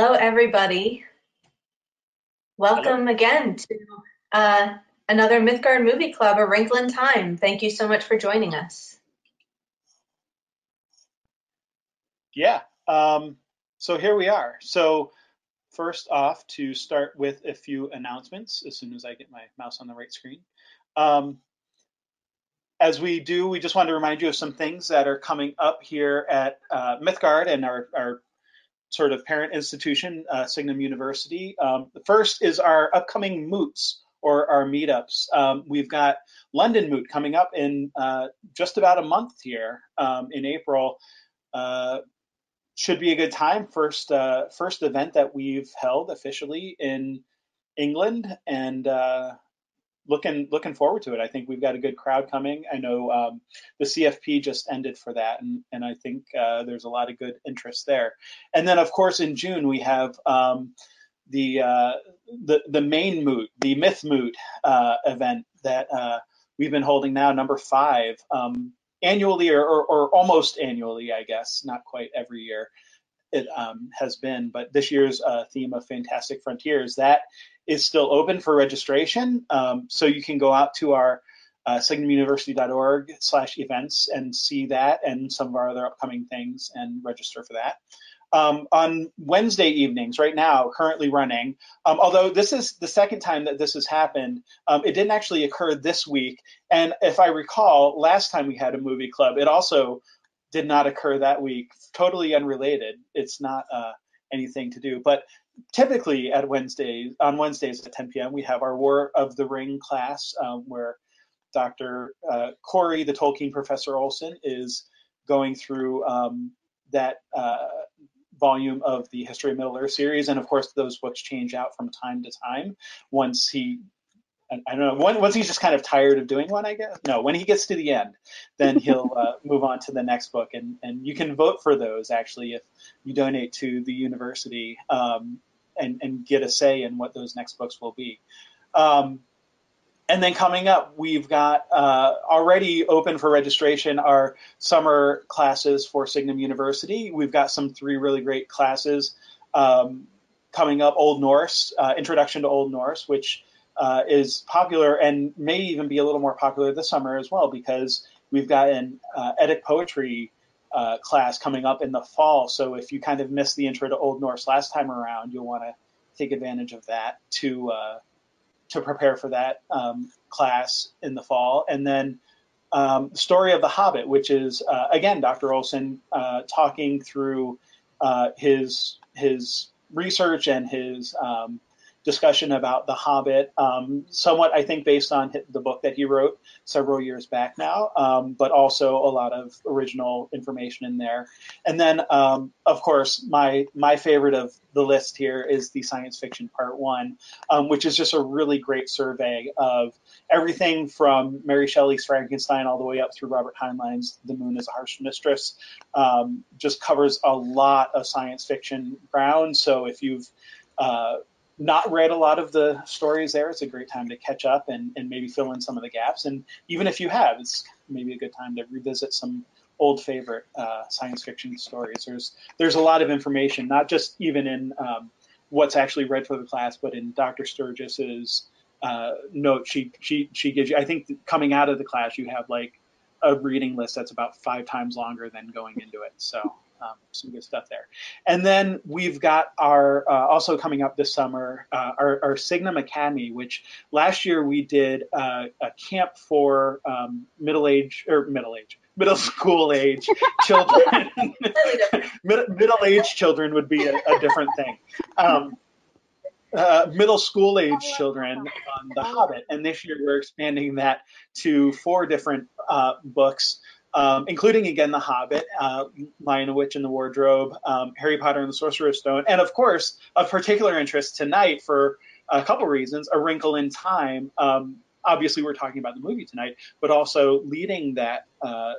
Hello, everybody. Welcome Hello. again to uh, another Mythgard Movie Club, A Wrinkle in Time. Thank you so much for joining us. Yeah, um, so here we are. So first off, to start with a few announcements as soon as I get my mouse on the right screen. Um, as we do, we just want to remind you of some things that are coming up here at uh, Mythgard and our, our sort of parent institution, uh, Signum University. Um, the first is our upcoming moots or our meetups. Um, we've got London Moot coming up in uh, just about a month here um, in April. Uh, should be a good time. First, uh, first event that we've held officially in England, and uh, looking looking forward to it. I think we've got a good crowd coming. I know um, the CFP just ended for that, and and I think uh, there's a lot of good interest there. And then of course in June we have um, the uh, the the main moot, the Myth Moot uh, event that uh, we've been holding now, number five, um, annually or, or, or almost annually, I guess, not quite every year it um, has been, but this year's uh, theme of Fantastic Frontiers, that is still open for registration. Um, so you can go out to our uh, signumuniversity.org slash events and see that and some of our other upcoming things and register for that. Um, on Wednesday evenings, right now, currently running, um, although this is the second time that this has happened, um, it didn't actually occur this week. And if I recall, last time we had a movie club, it also did not occur that week. Totally unrelated. It's not uh, anything to do. But typically at Wednesdays, on Wednesdays at 10 p.m., we have our War of the Ring class um, where Dr. Uh, Corey, the Tolkien Professor Olsen, is going through um, that uh, volume of the History of Middle Earth series. And of course, those books change out from time to time once he I don't know. Once he's just kind of tired of doing one, I guess. No, when he gets to the end, then he'll uh, move on to the next book, and and you can vote for those actually if you donate to the university um, and and get a say in what those next books will be. Um, and then coming up, we've got uh, already open for registration our summer classes for Signum University. We've got some three really great classes um, coming up. Old Norse, uh, Introduction to Old Norse, which uh, is popular and may even be a little more popular this summer as well because we've got an uh, Eddic poetry uh, class coming up in the fall. So if you kind of missed the intro to Old Norse last time around, you'll want to take advantage of that to uh, to prepare for that um, class in the fall. And then um, Story of the Hobbit, which is uh, again Dr. Olsen uh, talking through his his research and his um, discussion about The Hobbit, um, somewhat, I think, based on the book that he wrote several years back now, um, but also a lot of original information in there. And then, um, of course, my my favorite of the list here is the science fiction part one, um, which is just a really great survey of everything from Mary Shelley's Frankenstein all the way up through Robert Heinlein's The Moon is a Harsh Mistress. Um, just covers a lot of science fiction ground. So if you've uh, not read a lot of the stories there, it's a great time to catch up and, and maybe fill in some of the gaps. And even if you have, it's maybe a good time to revisit some old favorite uh, science fiction stories. There's there's a lot of information, not just even in um, what's actually read for the class, but in Dr. Sturgis's uh, note. She she she gives you. I think coming out of the class, you have like a reading list that's about five times longer than going into it. So um, some good stuff there. And then we've got our uh, also coming up this summer uh, our, our, Signum Academy, which last year we did uh, a camp for um, middle age or middle age middle school age children. Mid- middle age children would be a, a different thing. Um, uh, middle school age children on The Hobbit, and this year we're expanding that to four different uh, books um, including again The Hobbit, uh, Lion, the Witch, and the Wardrobe, um, Harry Potter and the Sorcerer's Stone, and of course, of particular interest tonight for a couple reasons, A Wrinkle in Time. Um, obviously, we're talking about the movie tonight, but also leading that uh,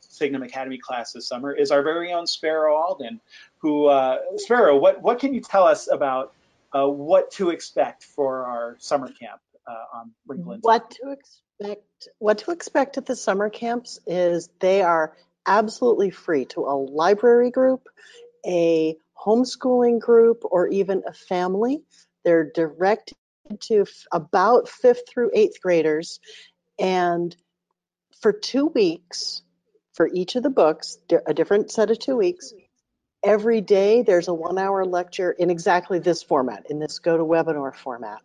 Signum Academy class this summer is our very own Sparrow Alden. Who, uh, Sparrow, what what can you tell us about uh, what to expect for our summer camp uh, on Wrinkle? What to expect expect what to expect at the summer camps is they are absolutely free to a library group, a homeschooling group or even a family. They're directed to f- about fifth through eighth graders. And for two weeks, for each of the books, a different set of two weeks, every day there's a one hour lecture in exactly this format, in this GoToWebinar format.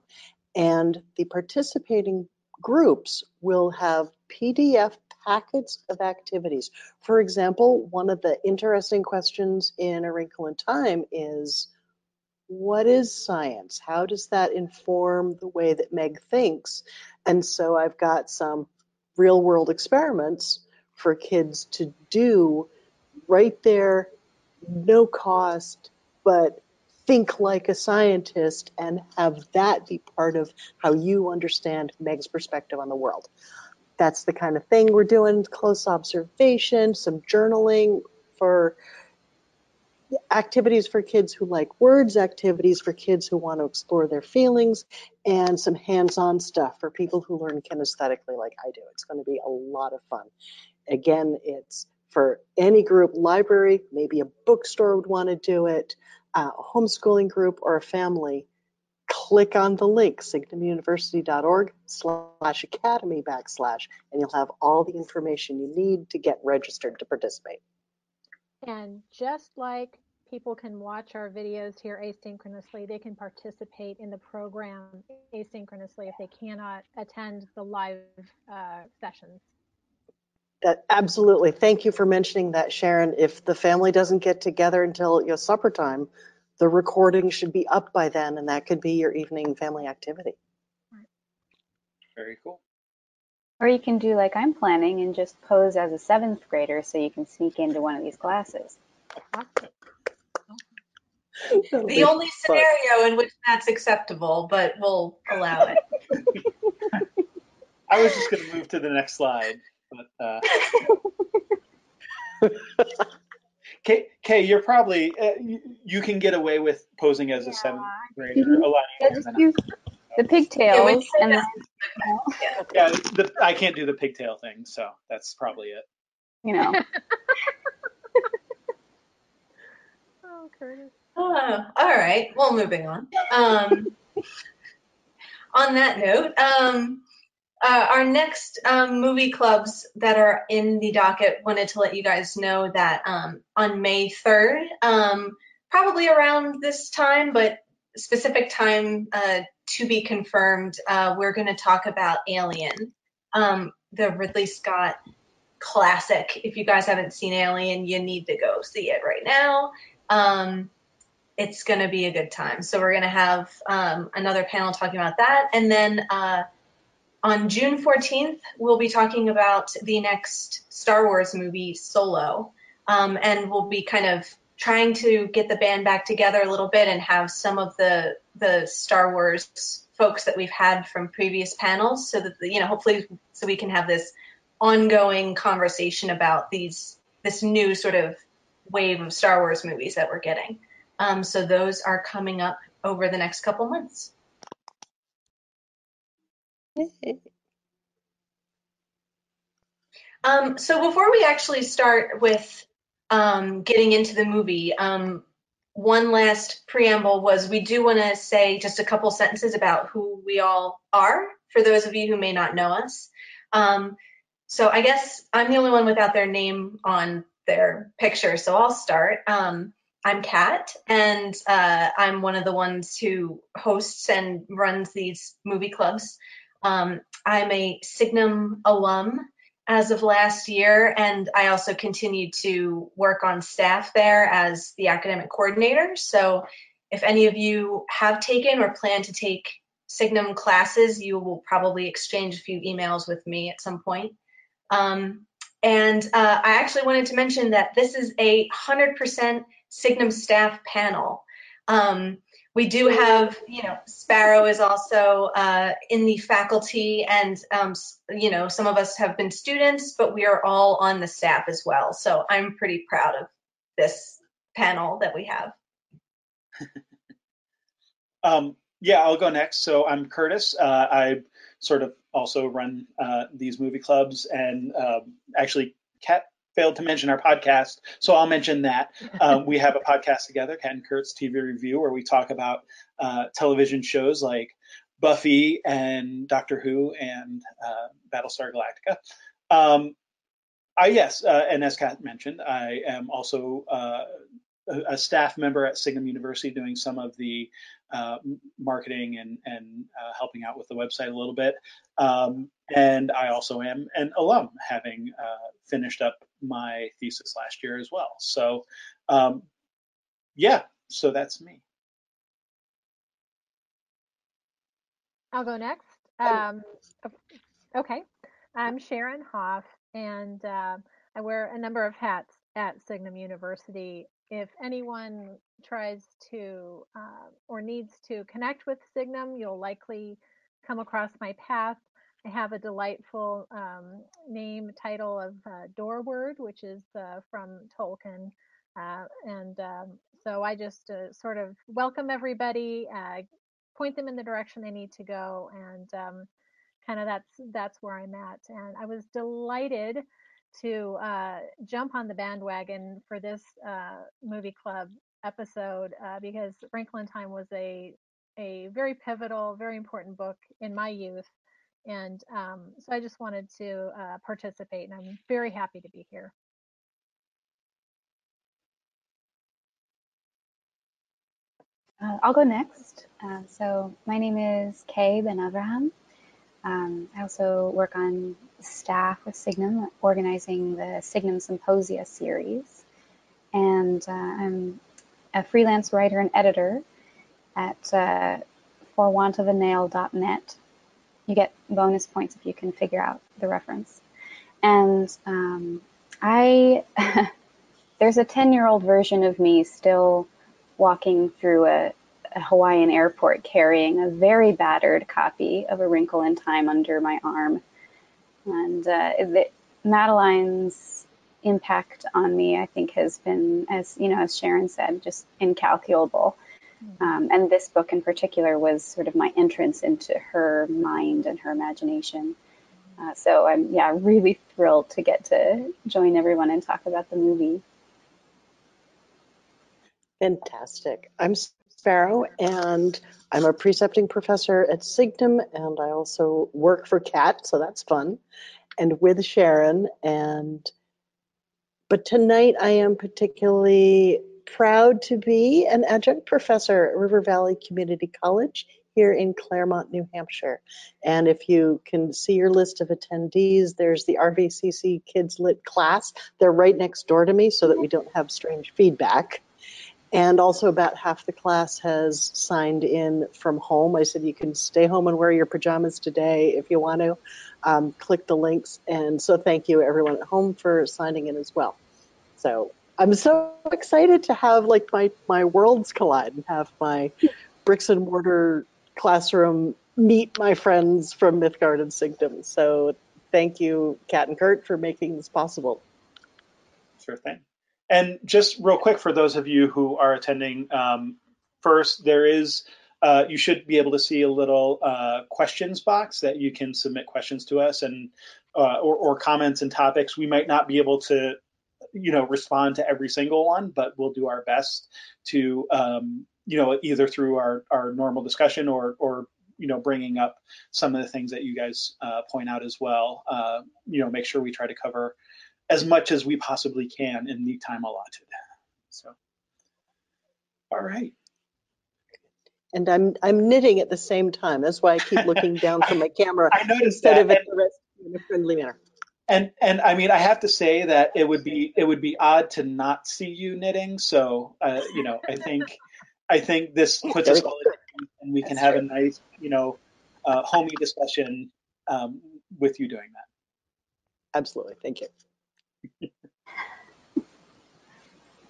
And the participating groups will have PDF packets of activities. For example, one of the interesting questions in A Wrinkle in Time is what is science? How does that inform the way that Meg thinks? And so I've got some real world experiments for kids to do right there, no cost, but think like a scientist and have that be part of how you understand Meg's perspective on the world. That's the kind of thing we're doing close observation, some journaling for activities for kids who like words, activities for kids who want to explore their feelings, and some hands on stuff for people who learn kinesthetically like I do. It's going to be a lot of fun. Again, it's for any group, library, maybe a bookstore would want to do it, a homeschooling group, or a family. Click on the link, signumuniversity.org slash academy backslash, and you'll have all the information you need to get registered to participate. And just like people can watch our videos here asynchronously, they can participate in the program asynchronously if they cannot attend the live uh, sessions. That absolutely. Thank you for mentioning that, Sharon. If the family doesn't get together until your supper time, the recording should be up by then, and that could be your evening family activity. Very cool. Or you can do like I'm planning and just pose as a seventh grader so you can sneak into one of these classes. That'll The only fun. scenario in which that's acceptable, but we'll allow it. I was just going to move to the next slide, but uh, Kay, Kay, you're probably uh, you, you can get away with posing as a seventh grader Mhm. a lot easier just than I. the Yeah, when you pigtails say and that- then, Yeah, the, I can't do the pigtail thing, so that's probably it. you know, Oh, Curtis. Oh, all right. Well, moving on. Um, on that note, um, uh, our next um, movie clubs that are in the docket wanted to let you guys know that um, on May 3rd, um, probably around this time, but specific time uh, to be confirmed, uh, we're going to talk about Alien, um, the Ridley Scott classic. If you guys haven't seen Alien, you need to go see it right now. Um, it's going to be a good time. So we're going to have um, another panel talking about that. And then uh, on June 14th, we'll be talking about the next Star Wars movie, Solo. Um, and we'll be kind of trying to get the band back together a little bit and have some of the the Star Wars folks that we've had from previous panels so that you know hopefully so we can have this ongoing conversation about these this new sort of wave of Star Wars movies that we're getting. Um, so those are coming up over the next couple months. Um, so before we actually start with um, getting into the movie, um, one last preamble was we do want to say just a couple sentences about who we all are for those of you who may not know us. Um, so I guess I'm the only one without their name on their picture, so I'll start. Um, I'm Kat, and uh, I'm one of the ones who hosts and runs these movie clubs. Um, I'm a Signum alum as of last year, and I also continue to work on staff there as the academic coordinator. So if any of you have taken or plan to take Signum classes, you will probably exchange a few emails with me at some point. Um, and uh, I actually wanted to mention that this is a 100% Signum staff panel. Um, we do have, you know, Sparrow is also uh, in the faculty, and um, you know, some of us have been students, but we are all on the staff as well. So I'm pretty proud of this panel that we have. Um, yeah, I'll go next. So I'm Curtis. Uh, I sort of also run uh, these movie clubs, and um, actually, Kat failed to mention our podcast, so I'll mention that. Um, we have a podcast together, Kat and Kurt's TV Review, where we talk about uh, television shows like Buffy and Doctor Who and uh, Battlestar Galactica. Um, I yes, uh, and as Kat mentioned, I am also uh, a, a staff member at Signum University doing some of the uh, marketing and, and uh, helping out with the website a little bit. Um, and I also am an alum, having uh, finished up my thesis last year as well. So, um, yeah, so that's me. I'll go next. Um, okay. I'm Sharon Hoff, and uh, I wear a number of hats at Signum University. If anyone tries to uh, or needs to connect with Signum, you'll likely come across my path. I have a delightful um, name title of uh, which is uh, from Tolkien. Uh, and um, so I just uh, sort of welcome everybody, uh, point them in the direction they need to go, and um, kind of that's that's where I'm at. And I was delighted to uh, jump on the bandwagon for this movie club episode because Wrinkle in Time was a a very pivotal, very important book in my youth, and um, so I just wanted to uh, participate, and I'm very happy to be here. Uh, I'll go next. Uh, so my name is Kay Ben Abraham. Um, I also work on staff with Signum, organizing the Signum Symposia series. And uh, I'm a freelance writer and editor at uh, forwantofanail.net. You get bonus points if you can figure out the reference. And um, I, there's a 10 year old version of me still walking through a, a Hawaiian airport carrying a very battered copy of A Wrinkle in Time under my arm. And uh, Madeleine's impact on me, I think, has been, as you know, as Sharon said, just incalculable. Mm-hmm. Um, and this book in particular was sort of my entrance into her mind and her imagination. Uh, so I'm, yeah, really thrilled to get to join everyone and talk about the movie. Fantastic. I'm Sparrow, and I'm a precepting professor at Signum, and I also work for Kat, so that's fun, and with Sharon. And but tonight I am particularly proud to be an adjunct professor at River Valley Community College here in Claremont, New Hampshire. And if you can see your list of attendees, there's the RVCC Kids Lit class. They're right next door to me so that we don't have strange feedback. And also, about half the class has signed in from home. I said you can stay home and wear your pajamas today if you want to. Um, click the links. And so, thank you everyone at home for signing in as well. So, I'm so excited to have like my my worlds collide and have my bricks and mortar classroom meet my friends from Mythgard and Signum. So, thank you, Kat and Kurt, for making this possible. Sure thing. And just real quick for those of you who are attending, um, first there is uh, you should be able to see a little uh, questions box that you can submit questions to us and uh, or, or, comments and topics. We might not be able to, you know, respond to every single one, but we'll do our best to, um, you know, either through our, our normal discussion or or you know bringing up some of the things that you guys uh, point out as well. Uh, you know, make sure we try to cover as much as we possibly can in the time allotted. So, all right. And I'm I'm knitting at the same time. That's why I keep looking down from my camera I noticed instead that. of at the rest in a friendly manner. And and I mean I have to say that it would be it would be odd to not see you knitting. So uh, you know I think I think this puts us all in, and we can have true. a nice you know uh, homey discussion um, with you doing that. Absolutely. Thank you.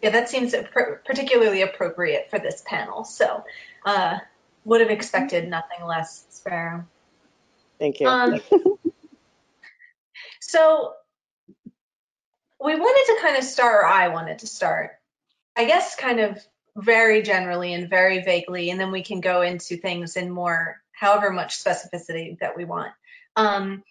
Yeah, that seems particularly appropriate for this panel. So, uh, would have expected nothing less, Sparrow. Thank you. Um, so, we wanted to kind of start, or I wanted to start, I guess, kind of very generally and very vaguely, and then we can go into things in more, however much specificity that we want. Um,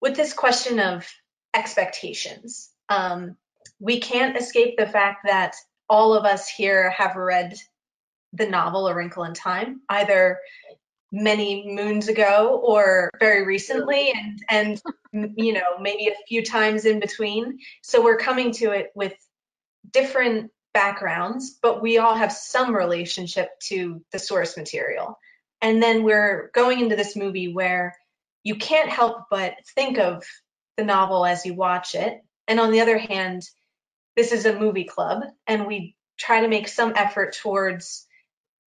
with this question of expectations. Um, we can't escape the fact that all of us here have read the novel A Wrinkle in Time, either many moons ago or very recently and and you know maybe a few times in between. So we're coming to it with different backgrounds but we all have some relationship to the source material. And then we're going into this movie where you can't help but think of the novel as you watch it. And on the other hand this is a movie club and we try to make some effort towards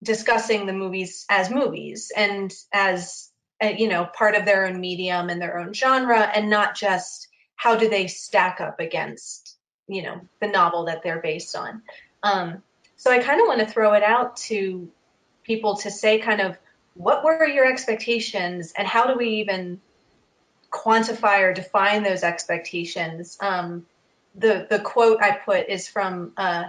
discussing the movies as movies and as uh, you know part of their own medium and their own genre and not just how do they stack up against you know the novel that they're based on. Um, so i kind of want to throw it out to people to say kind of what were your expectations and how do we even quantify or define those expectations? Um, the the quote i put is from uh,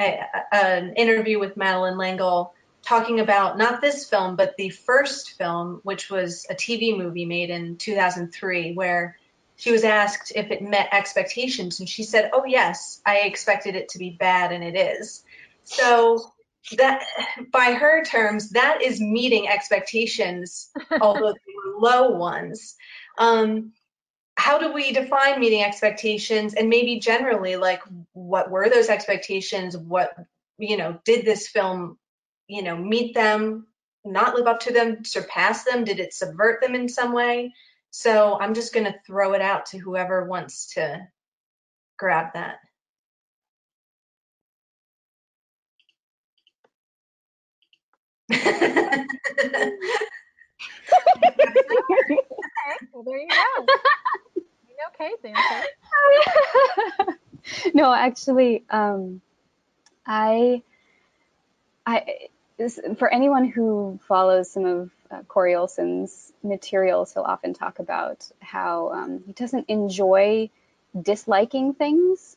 a, an interview with Madeleine L'Engle talking about not this film, but the first film, which was a TV movie made in 2003, where she was asked if it met expectations, and she said, "Oh yes, I expected it to be bad, and it is." So that, by her terms, that is meeting expectations, although they were low ones. Um, how do we define meeting expectations, and maybe generally, like, what were those expectations? What you know, did this film you know, meet them, not live up to them, surpass them? Did it subvert them in some way? So I'm just going to throw it out to whoever wants to grab that. okay, well there you go. You know Kay's answer. no, actually, um, I, I, this, for anyone who follows some of uh, Corey Olsen's materials, he'll often talk about how um, he doesn't enjoy disliking things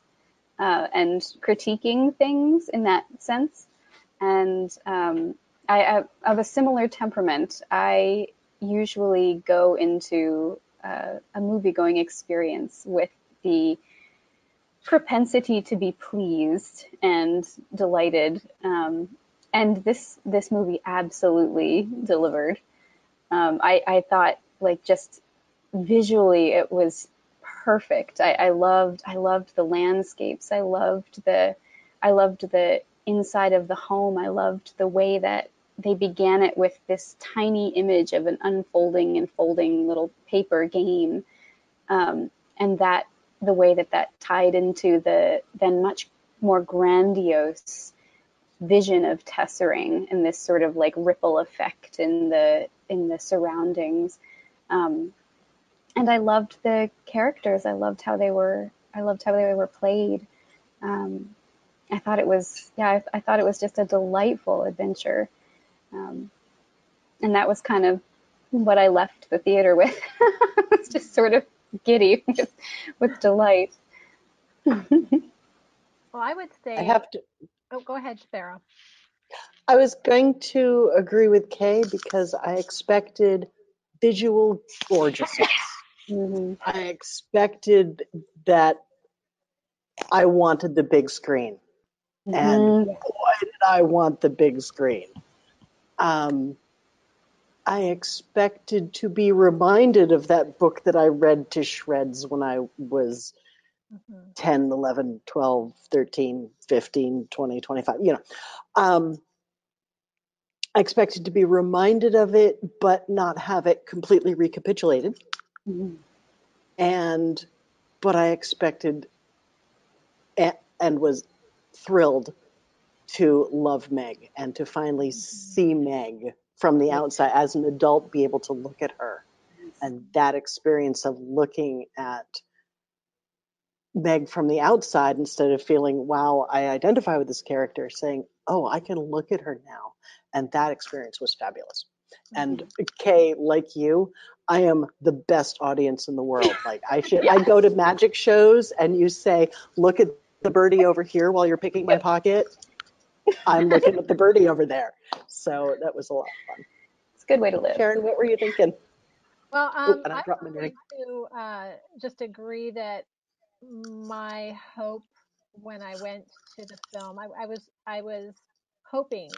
uh, and critiquing things in that sense. And um, I, I have a similar temperament. I usually go into uh, a movie going experience with the propensity to be pleased and delighted um, and this this movie absolutely delivered. Um, I, I thought like just visually it was perfect. I, I loved I loved the landscapes. I loved the I loved the inside of the home. I loved the way that they began it with this tiny image of an unfolding and folding little paper game, um, and that the way that that tied into the then much more grandiose vision of tessering and this sort of like ripple effect in the in the surroundings. Um, and I loved the characters. I loved how they were. I loved how they were played. Um, I thought it was yeah. I, I, thought it was just a delightful adventure, um, and that was kind of what I left the theater with. it's just sort of giddy with, with delight. well, I would say I have to. Oh, go ahead, Sparrow. I was going to agree with Kay because I expected visual gorgeousness. Mm-hmm. I expected that I wanted the big screen. And Mhm. boy, did I want the big screen. Um, I expected to be reminded of that book that I read to shreds when I was Mhm. 10, 11, 12, 13, 15, 20, 25, you know. Um, I expected to be reminded of it, but not have it completely recapitulated. Mhm. And, but I expected a- and was thrilled to love Meg and to finally see Meg from the outside as an adult, be able to look at her. And that experience of looking at Meg from the outside instead of feeling, wow, I identify with this character, saying, oh, I can look at her now. And that experience was fabulous. And Kay, like you, I am the best audience in the world. Like I should, I go to magic shows and you say, look at the birdie over here while you're picking my pocket. I'm looking at the birdie over there. So that was a lot of fun. It's a good way to live. Sharon, what were you thinking? Well, um, and I I'm brought my going to uh, just agree that my hope when I went to the film. I, I was I was hoping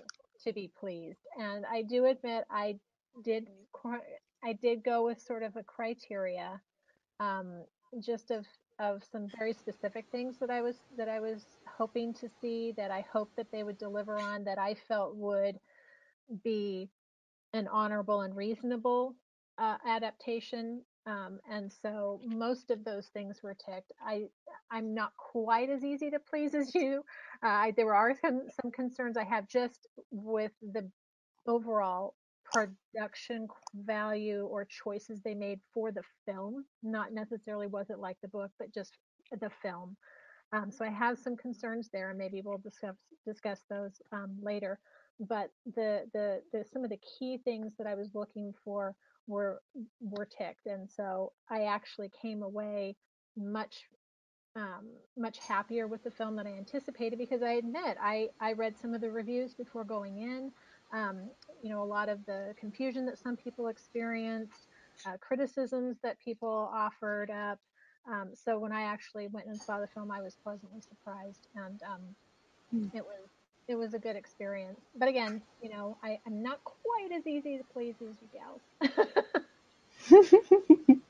to be pleased, and I do admit I did I did go with sort of a criteria, um, just of of some very specific things that I was that I was hoping to see that I hoped that they would deliver on that I felt would be an honorable and reasonable uh, adaptation um, and so most of those things were ticked. I I'm not quite as easy to please as you. Uh, I, there are some, some concerns I have just with the overall production value or choices they made for the film. Not necessarily was it like the book, but just the film. Um, so I have some concerns there, and maybe we'll discuss discuss those um, later. But the, the the some of the key things that I was looking for were were ticked, and so I actually came away much um, much happier with the film than I anticipated because I admit I I read some of the reviews before going in. Um, you know, a lot of the confusion that some people experienced, uh, criticisms that people offered up. Um, so when I actually went and saw the film, I was pleasantly surprised, and um, mm. it was it was a good experience. But again, you know, I, am not quite as easy to please as you gals.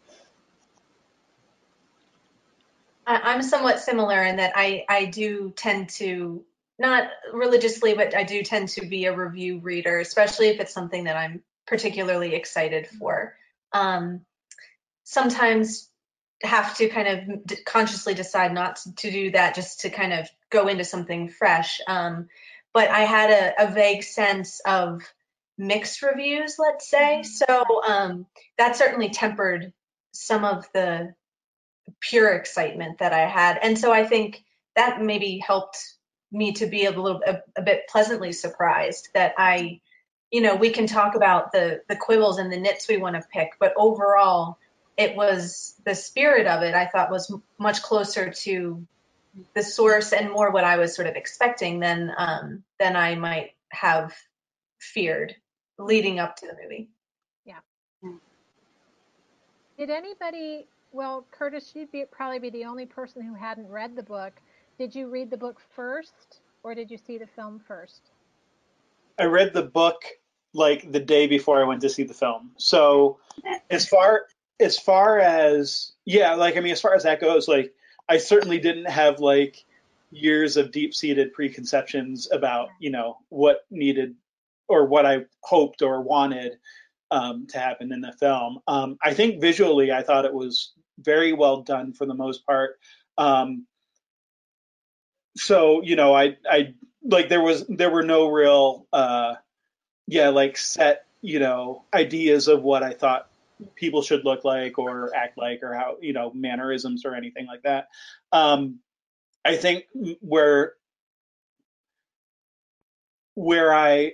I'm somewhat similar in that I, I do tend to, not religiously, but I do tend to be a review reader, especially if it's something that I'm particularly excited for. Um, sometimes have to kind of consciously decide not to do that just to kind of go into something fresh. Um, but I had a, a, vague sense of mixed reviews, let's say. Mm-hmm. So um, that certainly tempered some of the pure excitement that I had. And so I think that maybe helped me to be a little a, a bit pleasantly surprised that I, you know, we can talk about the the quibbles and the nits we want to pick, but overall it was the spirit of it I thought was much closer to the source and more what I was sort of expecting than um, than I might have feared leading up to the movie. Yeah. Did anybody? Well, Curtis, you'd be, probably be the only person who hadn't read the book. Did you read the book first, or did you see the film first? I read the book like the day before I went to see the film. So as far as far as yeah, like I mean, as far as that goes, like I certainly didn't have like years of deep seated preconceptions about you know what needed or what I hoped or wanted um, to happen in the film. Um, I think visually, I thought it was very well done for the most part. Um, so you know, I I like there was there were no real uh, yeah like set you know ideas of what I thought people should look like or act like or how you know mannerisms or anything like that. Um, i think where where i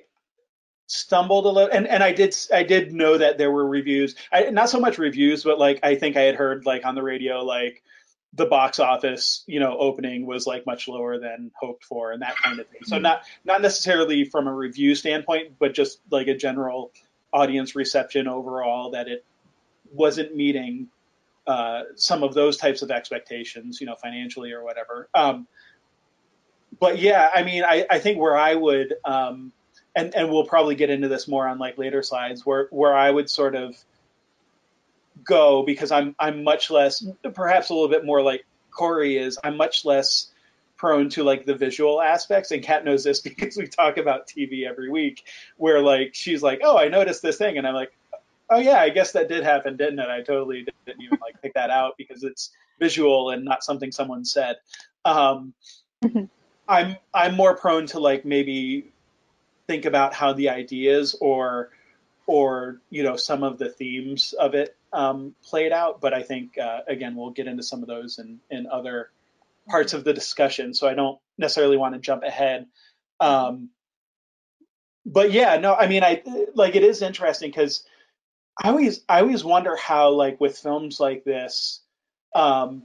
stumbled a little and, and i did i did know that there were reviews. I, not so much reviews but like i think i had heard like on the radio like the box office you know opening was like much lower than hoped for and that kind of thing. So not not necessarily from a review standpoint but just like a general audience reception overall that it wasn't meeting uh, some of those types of expectations, you know, financially or whatever. Um, but yeah, I mean, I, I think where I would, um, and and we'll probably get into this more on like later slides, where where I would sort of go because I'm I'm much less, perhaps a little bit more like Corey is. I'm much less prone to like the visual aspects and Kat knows this because we talk about TV every week where like she's like oh I noticed this thing and I'm like oh yeah, I guess that did happen, didn't it? I totally didn't even like pick that out because it's visual and not something someone said. Um, mm-hmm. I'm I'm more prone to like maybe think about how the ideas or or you know some of the themes of it um, played out. But I think uh, again we'll get into some of those in in other parts of the discussion. So I don't necessarily want to jump ahead. Um, but yeah, no, I mean I like it is interesting because I always I always wonder how like with films like this, um,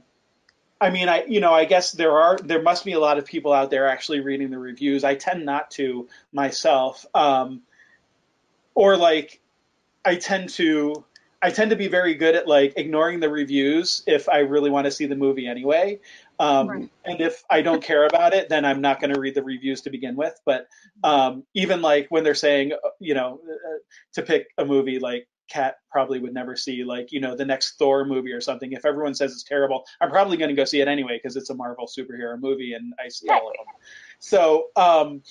I mean I you know I guess there are there must be a lot of people out there actually reading the reviews. I tend not to myself, um, or like I tend to I tend to be very good at like ignoring the reviews if I really want to see the movie anyway. Um, Right. And if I don't care about it, then I'm not going to read the reviews to begin with. But um, even like when they're saying, uh, you know, uh, to pick a movie like Kat probably would never see, like, you know, the next Thor movie or something. If everyone says it's terrible, I'm probably going to go see it anyway because it's a Marvel superhero movie and I see all of them. So, um,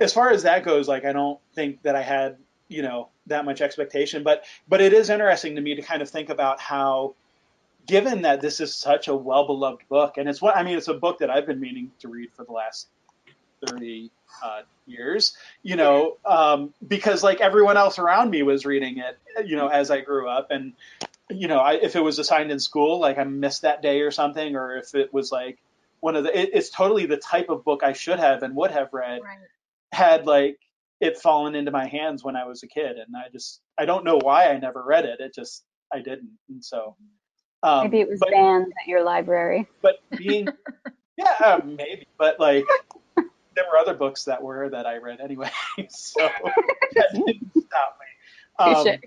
as far as that goes, like, I don't think that I had, you know, that much expectation. But, but it is interesting to me to kind of think about how, given that this is such a well beloved book, and it's what I mean, it's a book that I've been meaning to read for the last 30 uh, years, you know, um, because like everyone else around me was reading it, you know, as I grew up. And, you know, I, if it was assigned in school, like I missed that day or something, or if it was like one of the, it, it's totally the type of book I should have and would have read Right. had like it fallen into my hands when I was a kid. And I just, I don't know why I never read it. It just, I didn't. And so, um, Maybe it was but- banned at your library. but being yeah uh, maybe but like there were other books that were that i read anyway so that didn't stop me um, Touche.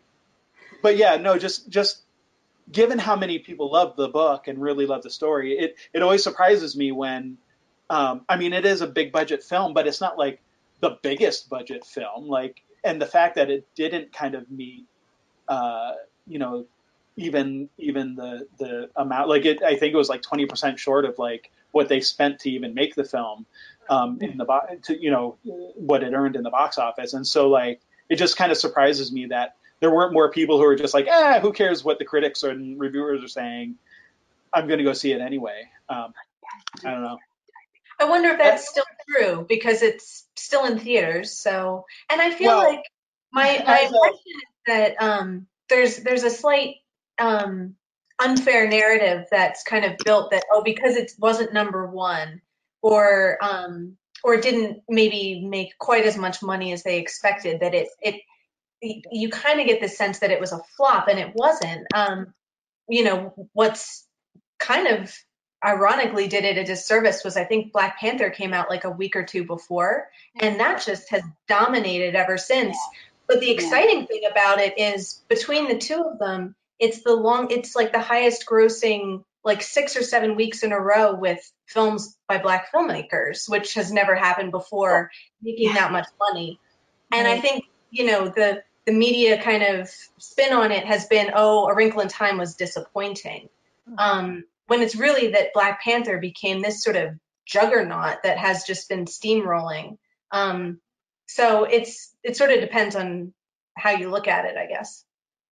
but yeah no just just given how many people love the book and really love the story it it always surprises me when um, i mean it is a big budget film but it's not like the biggest budget film like and the fact that it didn't kind of meet uh, you know even even the the amount like it i think it was like 20% short of like what they spent to even make the film um in the bo- to you know what it earned in the box office. And so like it just kind of surprises me that there weren't more people who are just like ah who cares what the critics and reviewers are saying? I'm going to go see it anyway. Um i don't know. I wonder if that's still true because it's still in theaters. So, and I feel Well, like my my as a- impression is that um, there's there's a slight um, unfair narrative that's kind of built that oh because it wasn't number one or um, or didn't maybe make quite as much money as they expected that it it you kind of get the sense that it was a flop and it wasn't. Um, you know what's kind of ironically did it a disservice was I think Black Panther came out like a week or two before, and that just has dominated ever since. But the exciting thing about it is between the two of them, it's the long, it's like the highest grossing like six or seven weeks in a row with films by Black filmmakers, which has never happened before, making that much money. And I think you know the the media kind of spin on it has been, oh, A Wrinkle in Time was disappointing um, when it's really that Black Panther became this sort of juggernaut that has just been steamrolling. Um, so it's it sort of depends on how you look at it, I guess.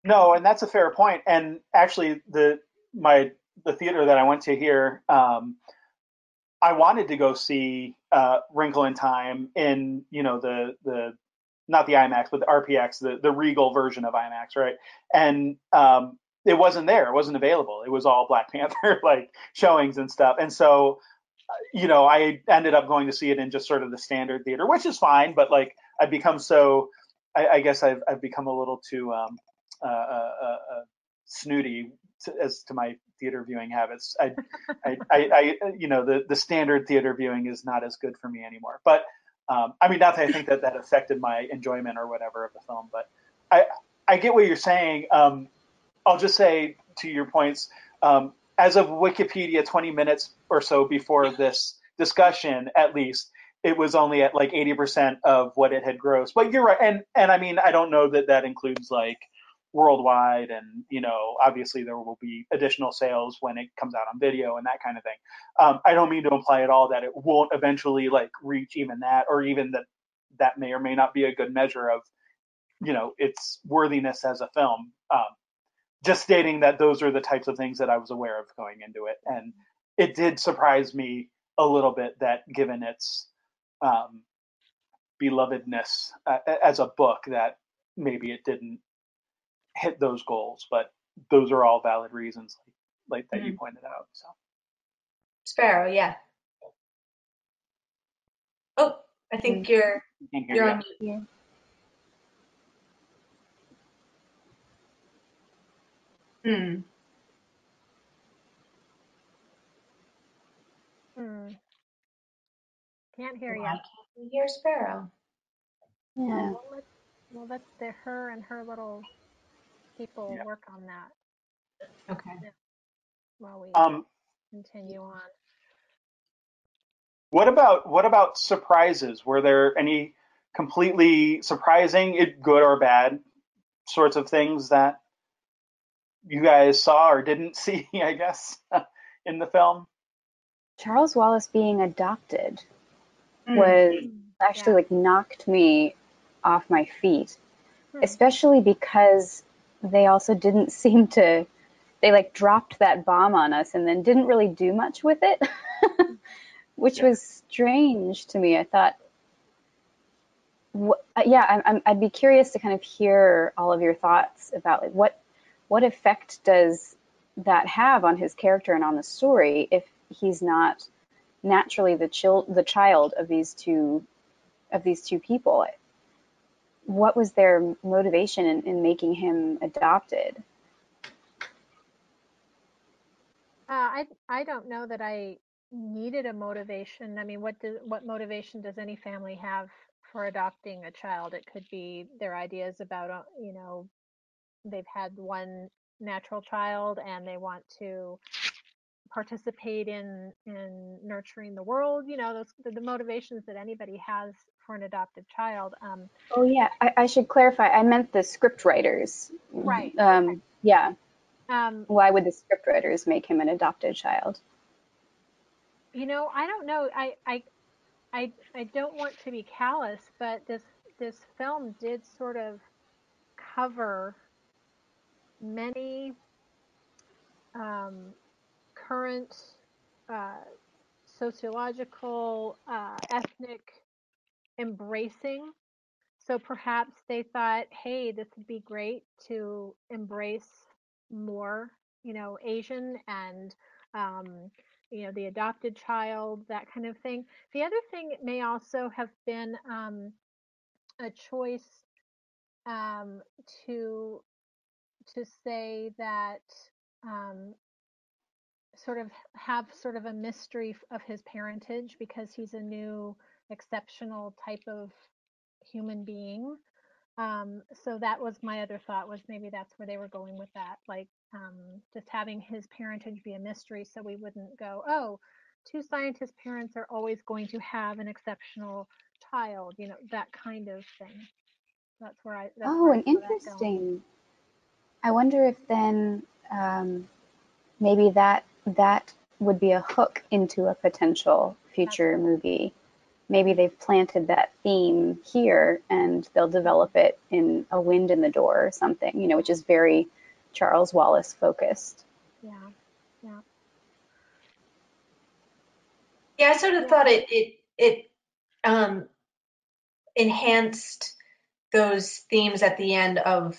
No, and that's a fair point. And actually, the my the theater that I went to here, um, I wanted to go see uh, Wrinkle in Time in you know the the not the IMAX but the RPX, the the Regal version of IMAX, right? And um, it wasn't there. It wasn't available. It was all Black Panther like showings and stuff. And so, uh, you know, I ended up going to see it in just sort of the standard theater, which is fine. But like, I've become so. I, I guess I've I've become a little too um, uh, uh, uh, uh, snooty to, as to my theater viewing habits. I, I, I, I, you know, the the standard theater viewing is not as good for me anymore. But um, I mean, not that I think that that affected my enjoyment or whatever of the film, but I I get what you're saying. Um, I'll just say to your points. Um, as of Wikipedia, 20 minutes or so before this discussion, at least, it was only at like 80% of what it had grossed. But you're right, and and I mean, I don't know that that includes like worldwide, and you know, obviously there will be additional sales when it comes out on video and that kind of thing. Um, I don't mean to imply at all that it won't eventually like reach even that, or even that that may or may not be a good measure of you know its worthiness as a film. Um, just stating that those are the types of things that I was aware of going into it, and it did surprise me a little bit that given its um, belovedness uh, as a book, that maybe it didn't hit those goals. But those are all valid reasons, like, like that you pointed out. So Sparrow, yeah. Oh, I think you're can't you're you. on mute. Yeah. Hmm. Hmm. Can't hear Why you. can't hear Sparrow? Yeah. Well, let's, well, that's the her and her little people Yeah. work on that Okay. while we Um, continue on. what about what about surprises? Were there any completely surprising, it- good or bad, sorts of things that you guys saw or didn't see? I guess in the film. Charles Wallace being adopted Mm. was actually yeah. like knocked me off my feet, Hmm. especially because they also didn't seem to they like dropped that bomb on us and then didn't really do much with it, which Yeah. was strange to me. I thought, wh- uh, yeah, I'm, I'm, I'd be curious to kind of hear all of your thoughts about like what what effect does that have on his character and on the story if he's not naturally the child the child of these two of these two people what was their motivation in, in making him adopted Uh, I I don't know that I needed a motivation. I mean, what do, what motivation does any family have for adopting a child? It could be their ideas about, uh, you know, they've had one natural child and they want to participate in in nurturing the world. You know, those the, the motivations that anybody has for an adopted child. Um, oh yeah I, I should clarify i meant the script writers Right, um, yeah um, why would the script writers make him an adopted child you know, I don't know. I I I I don't want to be callous, but this this film did sort of cover many um, current uh, sociological, uh, ethnic embracing. So perhaps they thought, hey, this would be great to embrace more, you know, Asian and, um, you know, the adopted child, that kind of thing. The other thing may also have been um, a choice um, to to say that um, sort of have sort of a mystery of his parentage because he's a new exceptional type of human being. Um, so that was my other thought was maybe that's where they were going with that like um, just having his parentage be a mystery so we wouldn't go oh two scientist parents are always going to have an exceptional child you know that kind of thing. That's where i that's oh where I and saw that going. interesting i wonder if then um, maybe that that would be a hook into a potential future movie maybe they've planted that theme here and they'll develop it in a wind in the door or something you know which is very charles wallace focused. Yeah yeah. Yeah, I sort of thought it it it um, enhanced those themes at the end of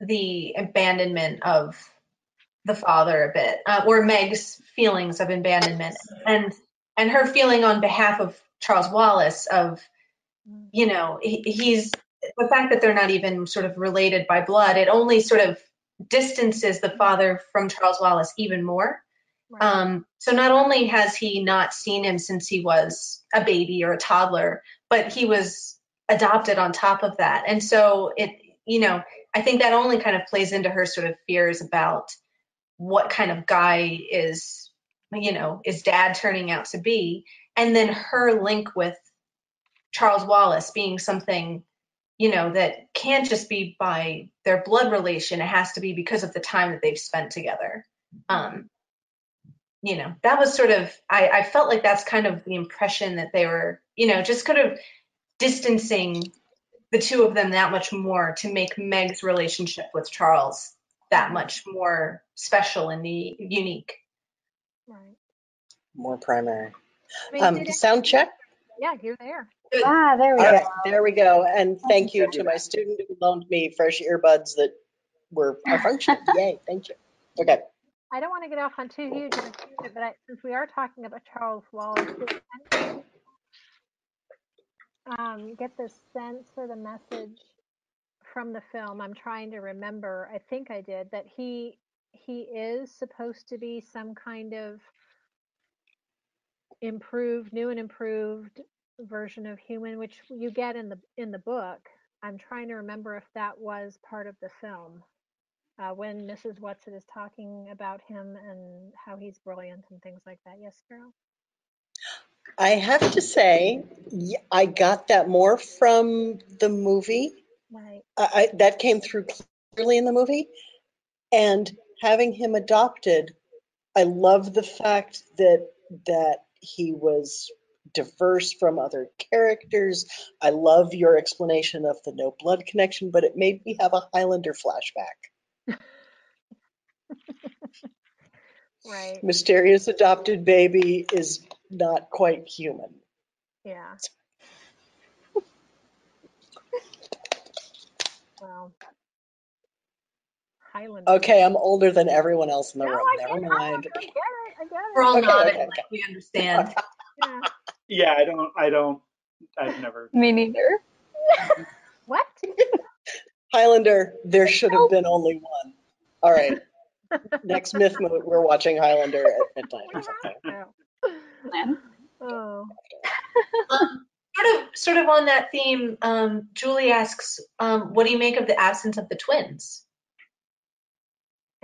the abandonment of the father a bit, uh, or Meg's feelings of abandonment, and and her feeling on behalf of Charles Wallace of Mm. you know he, he's the fact that they're not even sort of related by blood. It only sort of distances the father from Charles Wallace even more. right. Um, so not only has he not seen him since he was a baby or a toddler, but he was adopted on top of that. And so it, you know, I think that only kind of plays into her sort of fears about what kind of guy is, you know, is dad turning out to be. And then her link with Charles Wallace being something, you know, that can't just be by their blood relation. It has to be because of the time that they've spent together. Um, you know, that was sort of, I, I felt like that's kind of the impression that they were, you know, just kind of distancing the two of them that much more to make Meg's relationship with Charles that much more special and the unique. right More primary. I mean, Um, did sound check. yeah you're there ah there we All go right, there we go. And thank you to my student who loaned me fresh earbuds that were are functioning. Yay, thank you. Okay. I don't want to get off on too huge of a tangent, but I, since we are talking about Charles Wallace, um, get the sense or the message from the film? I'm trying to remember. I think I did that he he is supposed to be some kind of improved, new and improved version of human, which you get in the in the book. I'm trying to remember if that was part of the film. uh, when Mrs. Whatsit is talking about him and how he's brilliant and things like that. Yes, Carol? I have to say, I got that more from the movie. Right. I, that came through clearly in the movie. And having him adopted, I love the fact that that he was diverse from other characters. I love your explanation of the no blood connection, but it made me have a Highlander flashback. Right. Mysterious adopted baby is not quite human. Yeah. Well, Highlander. Okay, I'm older than everyone else in the No, room. I Never mind. I get it. I get We're all Okay, nodding okay, like okay. we understand. Yeah. Yeah, I don't. I don't. I've never. Me neither. What? Highlander, there should have been only one. All right. Next Mythmoot, we're watching Highlander at midnight or something. Plan. Oh. Um, sort of, sort of on that theme, um, Julie asks, um, "What do you make of the absence of the twins?"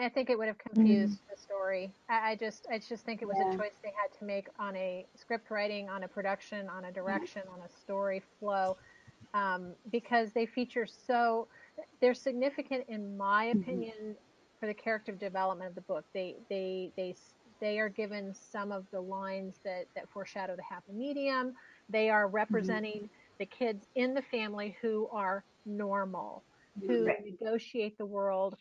I think it would have mm-hmm. confused the story. I, I just, I just think it was Yeah. a choice they had to make on a script writing, on a production, on a direction, on a story flow, um, because they feature so. They're significant, in my mm-hmm. opinion, for the character development of the book. They, they, they, they are given some of the lines that that foreshadow the happy medium. They are mm-hmm. representing the kids in the family who are normal, who Right. negotiate the world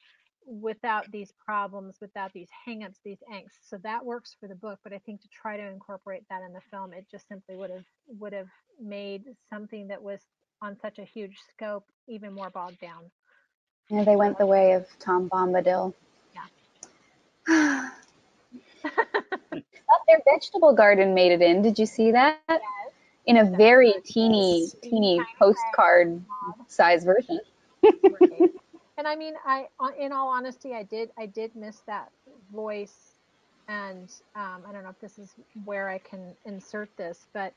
without these problems, without these hangups, these angst. So that works for the book, but I think to try to incorporate that in the film, it just simply would have would have made something that was on such a huge scope even more bogged down. Yeah, they went the way of Tom Bombadil. Yeah. But their vegetable garden made it in. Did you see that? Yes. In a very teeny, teeny postcard size version. Right. And I mean, I in all honesty, I did I did miss that voice, and um, I don't know if this is where I can insert this, but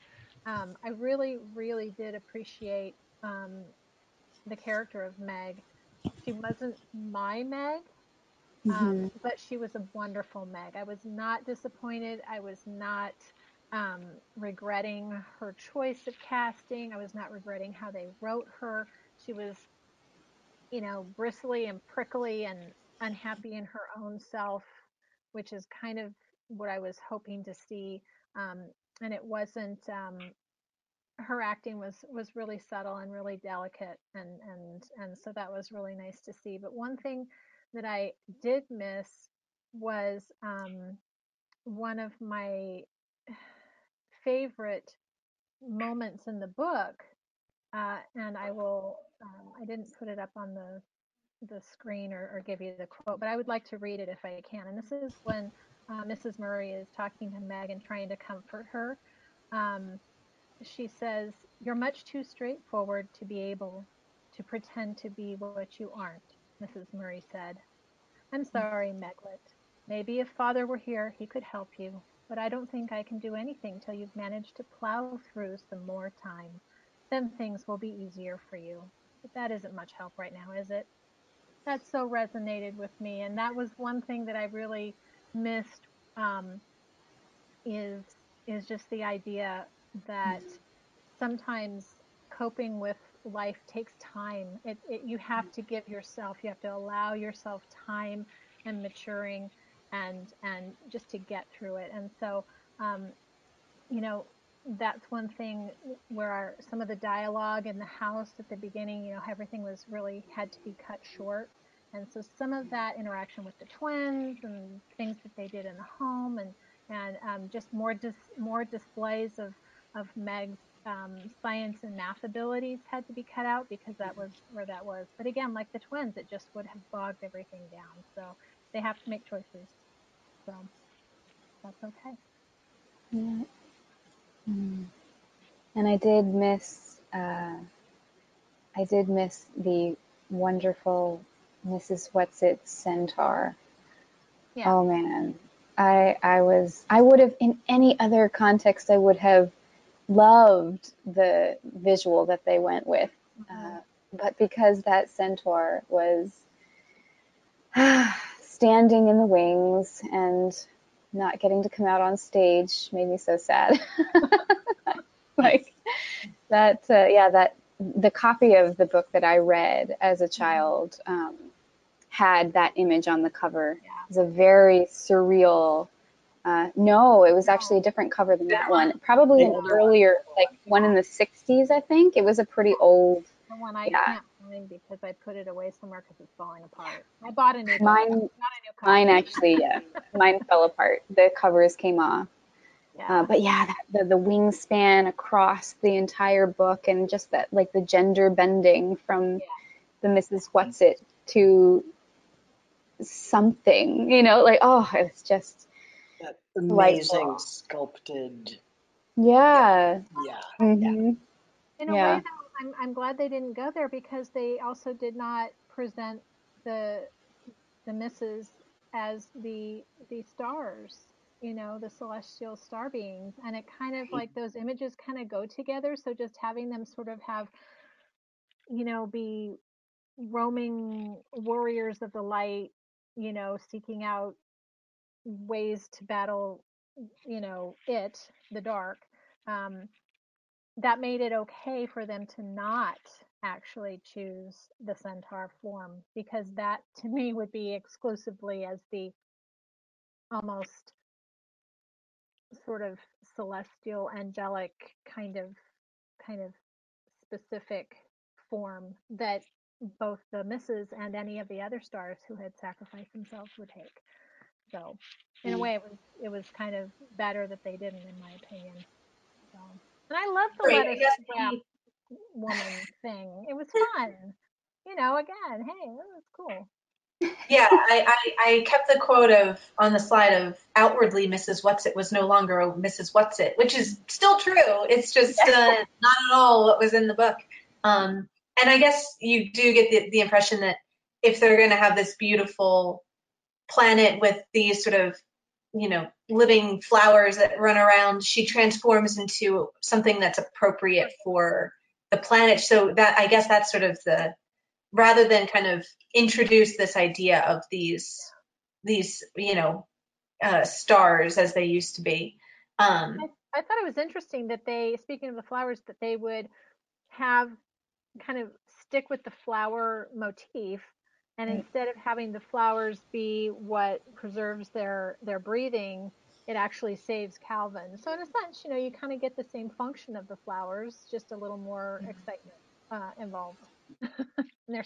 um, I really really did appreciate um, the character of Meg. She wasn't my Meg, um, but she was a wonderful Meg. I was not disappointed. I was not um, regretting her choice of casting. I was not regretting how they wrote her. She was, you know, bristly and prickly and unhappy in her own self, which is kind of what I was hoping to see. Um, and it wasn't. Um, her acting was was really subtle and really delicate, and and and so that was really nice to see. But one thing that I did miss was um, one of my favorite moments in the book, uh, and I will. Um, I didn't put it up on the the screen or, or give you the quote, but I would like to read it if I can. And this is when uh, Mrs. Murray is talking to Meg and trying to comfort her. Um, she says, You're much too straightforward to be able to pretend to be what you aren't, Mrs. Murray said. I'm sorry, Meglet. Maybe if father were here, he could help you, but I don't think I can do anything till you've managed to plow through some more time. Then things will be easier for you. But that isn't much help right now, is it? That so resonated with me, and that was one thing that I really missed. Um, is is just the idea that sometimes coping with life takes time. It, it you have to give yourself, you have to allow yourself time and maturing, and and just to get through it. And so, um, you know, that's one thing where our, some of the dialogue in the house at the beginning, you know, everything was really had to be cut short. And so some of that interaction with the twins and things that they did in the home and and um, just more dis, more displays of of Meg's um, science and math abilities had to be cut out because that was where that was. But again, like the twins, it just would have bogged everything down. So they have to make choices. So that's okay. Yeah. Mm. And I did miss, uh, I did miss the wonderful Mrs. Whatsit centaur. Yeah. Oh man, I I was I would have in any other context I would have loved the visual that they went with, uh, but because that centaur was standing in the wings and not getting to come out on stage made me so sad. like that, uh, yeah, that the copy of the book that I read as a child um, had that image on the cover. Yeah. It was a very surreal. Uh, no, it was actually a different cover than that one. Probably an earlier, like one in the 60s, I think. It was a pretty old. The one I yeah. can't find because I put it away somewhere because it's falling apart. I bought a new. Mine, book, mine actually, yeah, mine fell apart. The covers came off. Yeah. Uh, but yeah, that, the, the wingspan across the entire book and just that, like the gender bending from yeah. the Mrs. Whatsit to something, you know, like, oh, it's just that amazing sculpted. Yeah. Yeah. Mm-hmm. yeah. In a yeah. way, though, I'm, I'm glad they didn't go there because they also did not present the the misses as the the stars you know, the celestial star beings. And it kind of like those images kind of go together. So just having them sort of have, you know, be roaming warriors of the light, you know, seeking out ways to battle, you know, it, the dark. Um, that made it okay for them to not actually choose the centaur form because that to me would be exclusively as the almost sort of celestial angelic kind of kind of specific form that both the misses and any of the other stars who had sacrificed themselves would take. So in a mm. way it was it was kind of better that they didn't in my opinion. So and I love the Great. lettuce wrap woman thing. It was fun. You know, again, hey, that was cool yeah, I, I, I, kept the quote of on the slide of outwardly Mrs. Whatsit was no longer a Mrs. Whatsit, which is still true. It's just uh, not at all what was in the book. Um, and I guess you do get the, the impression that if they're going to have this beautiful planet with these sort of, you know, living flowers that run around, she transforms into something that's appropriate for the planet. So that I guess that's sort of the rather than kind of introduce this idea of these these you know uh, stars as they used to be. Um, I, I thought it was interesting that they, speaking of the flowers, that they would have kind of stick with the flower motif and right. instead of having the flowers be what preserves their their breathing it actually saves calvin so in a sense you know you kind of get the same function of the flowers just a little more mm-hmm. excitement uh, involved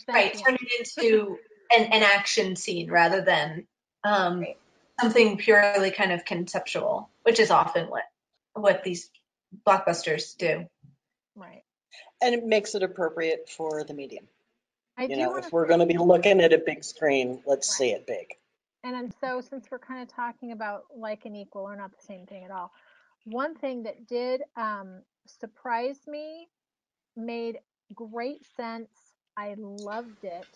right, turn it into an, an action scene rather than um, right. something purely kind of conceptual, which is often what what these blockbusters do. Right. And it makes it appropriate for the medium. I you know, if we're going to be looking at a big screen, let's right. see it big. And so, since we're kind of talking about like and equal or not the same thing at all, one thing that did um, surprise me, made great sense, I loved it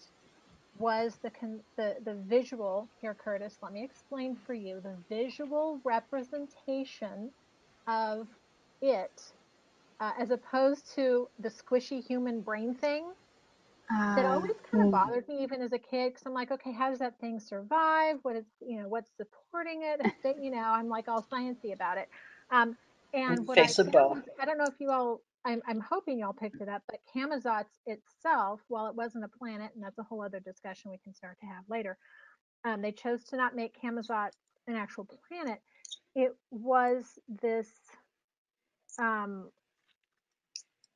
was the the the visual here Curtis let me explain for you the visual representation of it uh, as opposed to the squishy human brain thing that always kind of hmm. bothered me even as a kid because I'm like okay how does that thing survive what is you know what's supporting it you know I'm like all sciencey about it um, and what I, found, I don't know if you all I'm, I'm hoping y'all picked it up, but Camazotz itself, while it wasn't a planet, and that's a whole other discussion we can start to have later, um, they chose to not make Camazotz an actual planet. It was this um,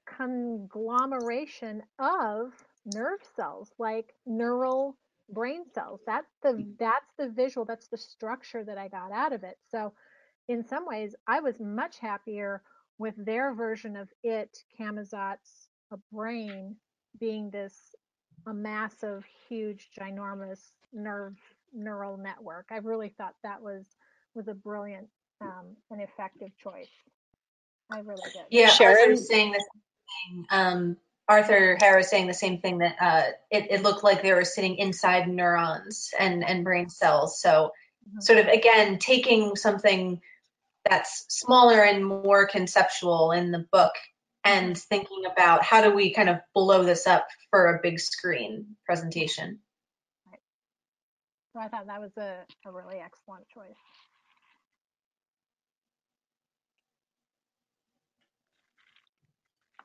conglomeration of nerve cells, like neural brain cells. That's the that's the visual, that's the structure that I got out of it. So, in some ways, I was much happier with their version of it, Camazotz, a brain being this a massive, huge, ginormous nerve neural network. I really thought that was was a brilliant um, and effective choice. I really did. Yeah, Sharon was saying the same thing. Um, Arthur Harris saying the same thing that uh, it, it, looked like they were sitting inside neurons and, and brain cells. So, mm-hmm. sort of again, taking something that's smaller and more conceptual in the book and thinking about how do we kind of blow this up for a big screen presentation. So I thought that was a, a really excellent choice.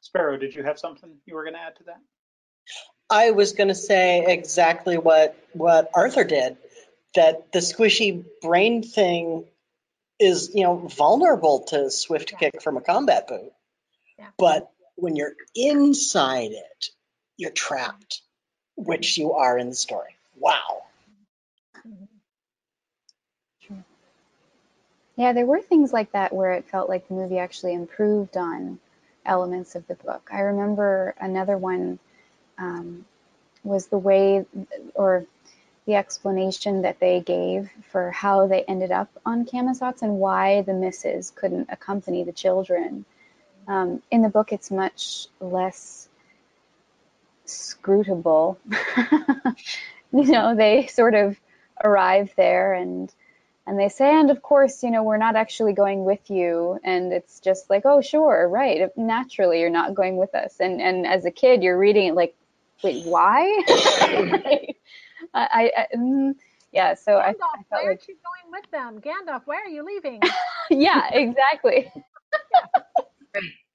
Sparrow, did you have something you were going to add to that? I was going to say exactly what what Arthur did. That the squishy brain thing is, you know, vulnerable to swift Yeah. kick from a combat boot. Yeah. But when you're inside it, you're trapped, which you are in the story. Wow. Yeah, there were things like that where it felt like the movie actually improved on elements of the book. I remember another one um, was the way or the explanation that they gave for how they ended up on Camazotz and why the misses couldn't accompany the children. Um, in the book, it's much less scrutable. you know, they sort of arrive there and and they say, and of course, you know, we're not actually going with you. And it's just like, oh, sure, right. Naturally, you're not going with us. And and as a kid, you're reading it like, wait, why? I, I, I mm, yeah. So I, I Gandalf, felt why aren't you going with them? Gandalf, why are you leaving? yeah, exactly.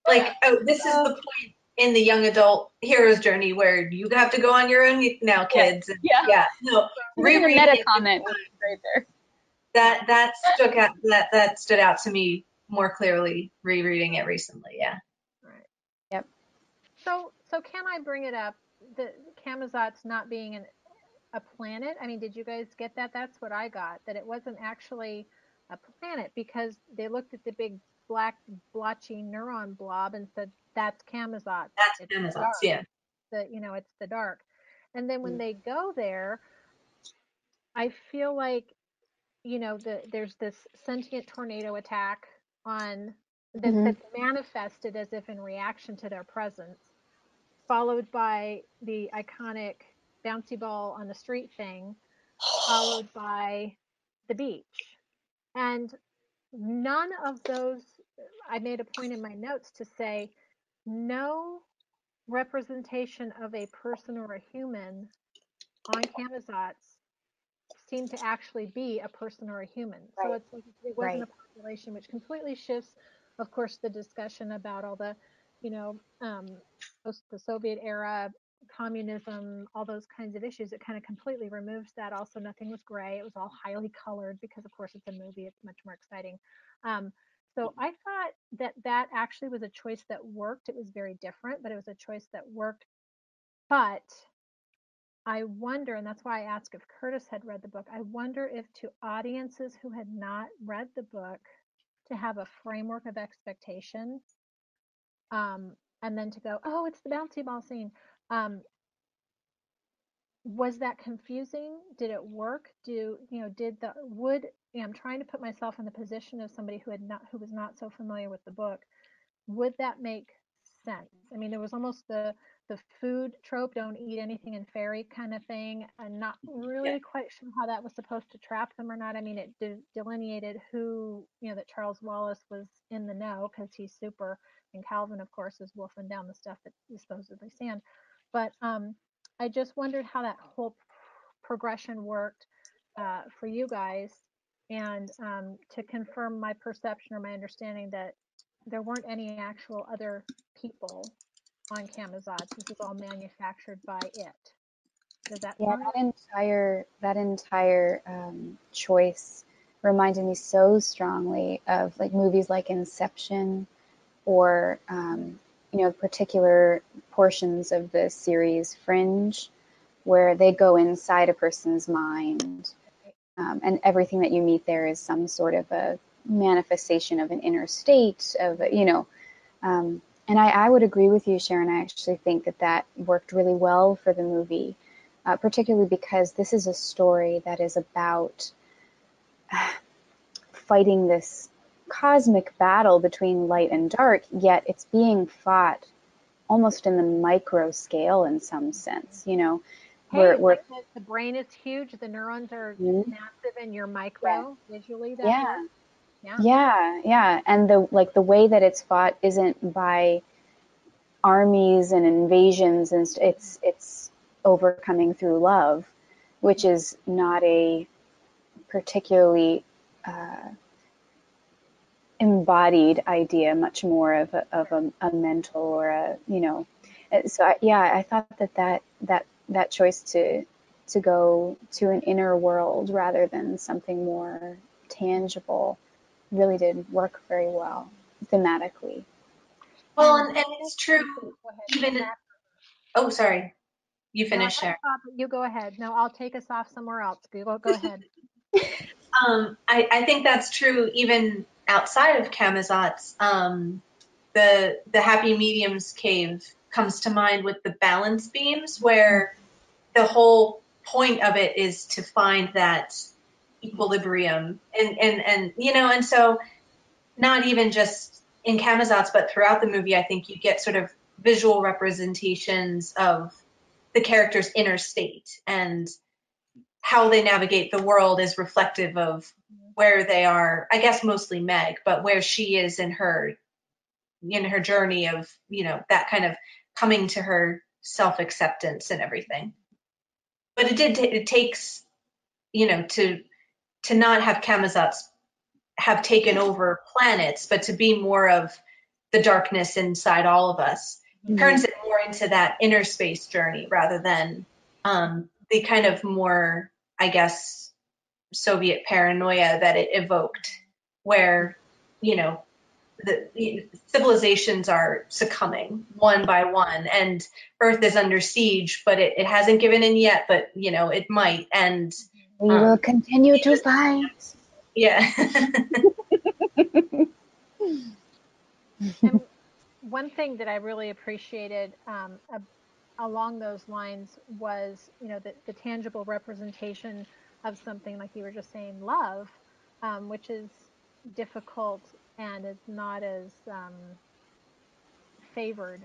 Like, oh, this is the point in the young adult hero's journey where you have to go on your own now, kids. And Yeah. yeah, no, Even the meta it comment right there. That that stuck out that that stood out to me more clearly rereading it recently. Yeah. Right. Yep. So, so can I bring it up? The Camazotz not being an, a planet. I mean, did you guys get that? That's what I got. That it wasn't actually a planet because they looked at the big black blotchy neuron blob and said that's Camazotz. That's It's dark. yeah. The you know it's the dark. And then when Mm. they go there, I feel like you know the there's this sentient tornado attack on that, Mhm. that's manifested as if in reaction to their presence followed by the iconic bouncy ball on the street thing followed by the beach and none of those i made a point in my notes to say no representation of a person or a human on Camazotz seemed to actually be a person or a human. So it's like it wasn't Right. a population, which completely shifts, of course, the discussion about all the, you know, um, post the Soviet era, communism, all those kinds of issues. It kind of completely removes that. Also, nothing was gray. It was all highly colored because, of course, it's a movie. It's much more exciting. Um, so I thought that that actually was a choice that worked. It was very different, but it was a choice that worked. But I wonder, and that's why I asked if Curtis had read the book. I wonder if to audiences who had not read the book, to have a framework of expectation, um, and then to go, oh, it's the bouncy ball scene. Um, was that confusing? Did it work? Do you know? Did the would? You know, I'm trying to put myself in the position of somebody who had not, who was not so familiar with the book. Would that make sense? I mean, there was almost the the food trope, don't eat anything in fairy kind of thing. I'm not really quite sure how that was supposed to trap them or not. I mean, it de- delineated who, you know, that Charles Wallace was in the know because he's super, and Calvin, of course, is wolfing down the stuff that is supposedly sand. But um, I just wondered how that whole progression worked uh, for you guys, and um, to confirm my perception or my understanding that there weren't any actual other people on Camazotz. This is all manufactured by it. Does that Yeah, sound that entire that entire um, choice reminded me so strongly of like movies like Inception, or um, you know particular portions of the series Fringe, where they go inside a person's mind, um, and everything that you meet there is some sort of a manifestation of an inner state of you know. Um, and I, I would agree with you, Sharon. I actually think that that worked really well for the movie uh, particularly because this is a story that is about uh, fighting this cosmic battle between light and dark, yet it's being fought almost in the micro scale in some sense. You know, Hey, we're, we're the, brain is huge. The neurons are Mhm. massive, and you're micro visually. That yeah, works. Yeah. yeah, and the like the way that it's fought isn't by armies and invasions, and it's it's overcoming through love. which is not a particularly uh, embodied idea, much more of a, of a, a mental or a you know. Uh, so I, yeah, I thought that that that that choice to to go to an inner world rather than something more tangible really did work very well thematically. Well, and, and it's true. Even oh, sorry, you finish no, there. You go ahead. No, I'll take us off somewhere else. Go go ahead. um, I, I think that's true even outside of Camazotz. Um, the the Happy Medium's cave comes to mind with the balance beams, where the whole point of it is to find that equilibrium. And and and you know and so not even just in Camazotz but throughout the movie I think you get sort of visual representations of the character's inner state and how they navigate the world is reflective of where they are I guess mostly Meg but where she is in her in her journey of you know that kind of coming to her self acceptance and everything. But it did it takes you know to to not have Camazotz have taken over planets, but to be more of the darkness inside all of us. Mm-hmm. Turns it more into that inner space journey rather than um, the kind of more, I guess, Soviet paranoia that it evoked, where you know the civilizations are succumbing one by one and earth is under siege but it, it hasn't given in yet but you know it might and we um, will continue to fight yeah one thing that i really appreciated um, along those lines was you know the, the tangible representation of something like you were just saying love um, which is difficult and is not as um, favored.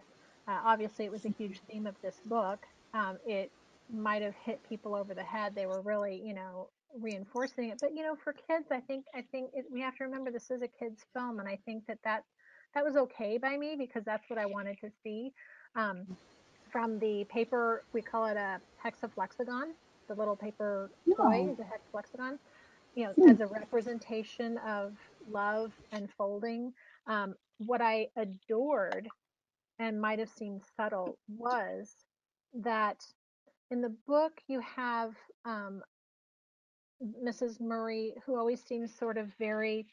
Uh, obviously, it was a huge theme of this book. Um, it might have hit people over the head. They were really, you know, reinforcing it. But you know, for kids, I think I think it, we have to remember this is a kids' film, and I think that that that was okay by me because that's what I wanted to see. Um, from the paper, we call it a hexaflexagon. The little paper toy is a hexaflexagon you know, hmm. as a representation of love and folding. Um, what I adored and might have seemed subtle was that in the book you have um, Mrs. Murray, who always seems sort of very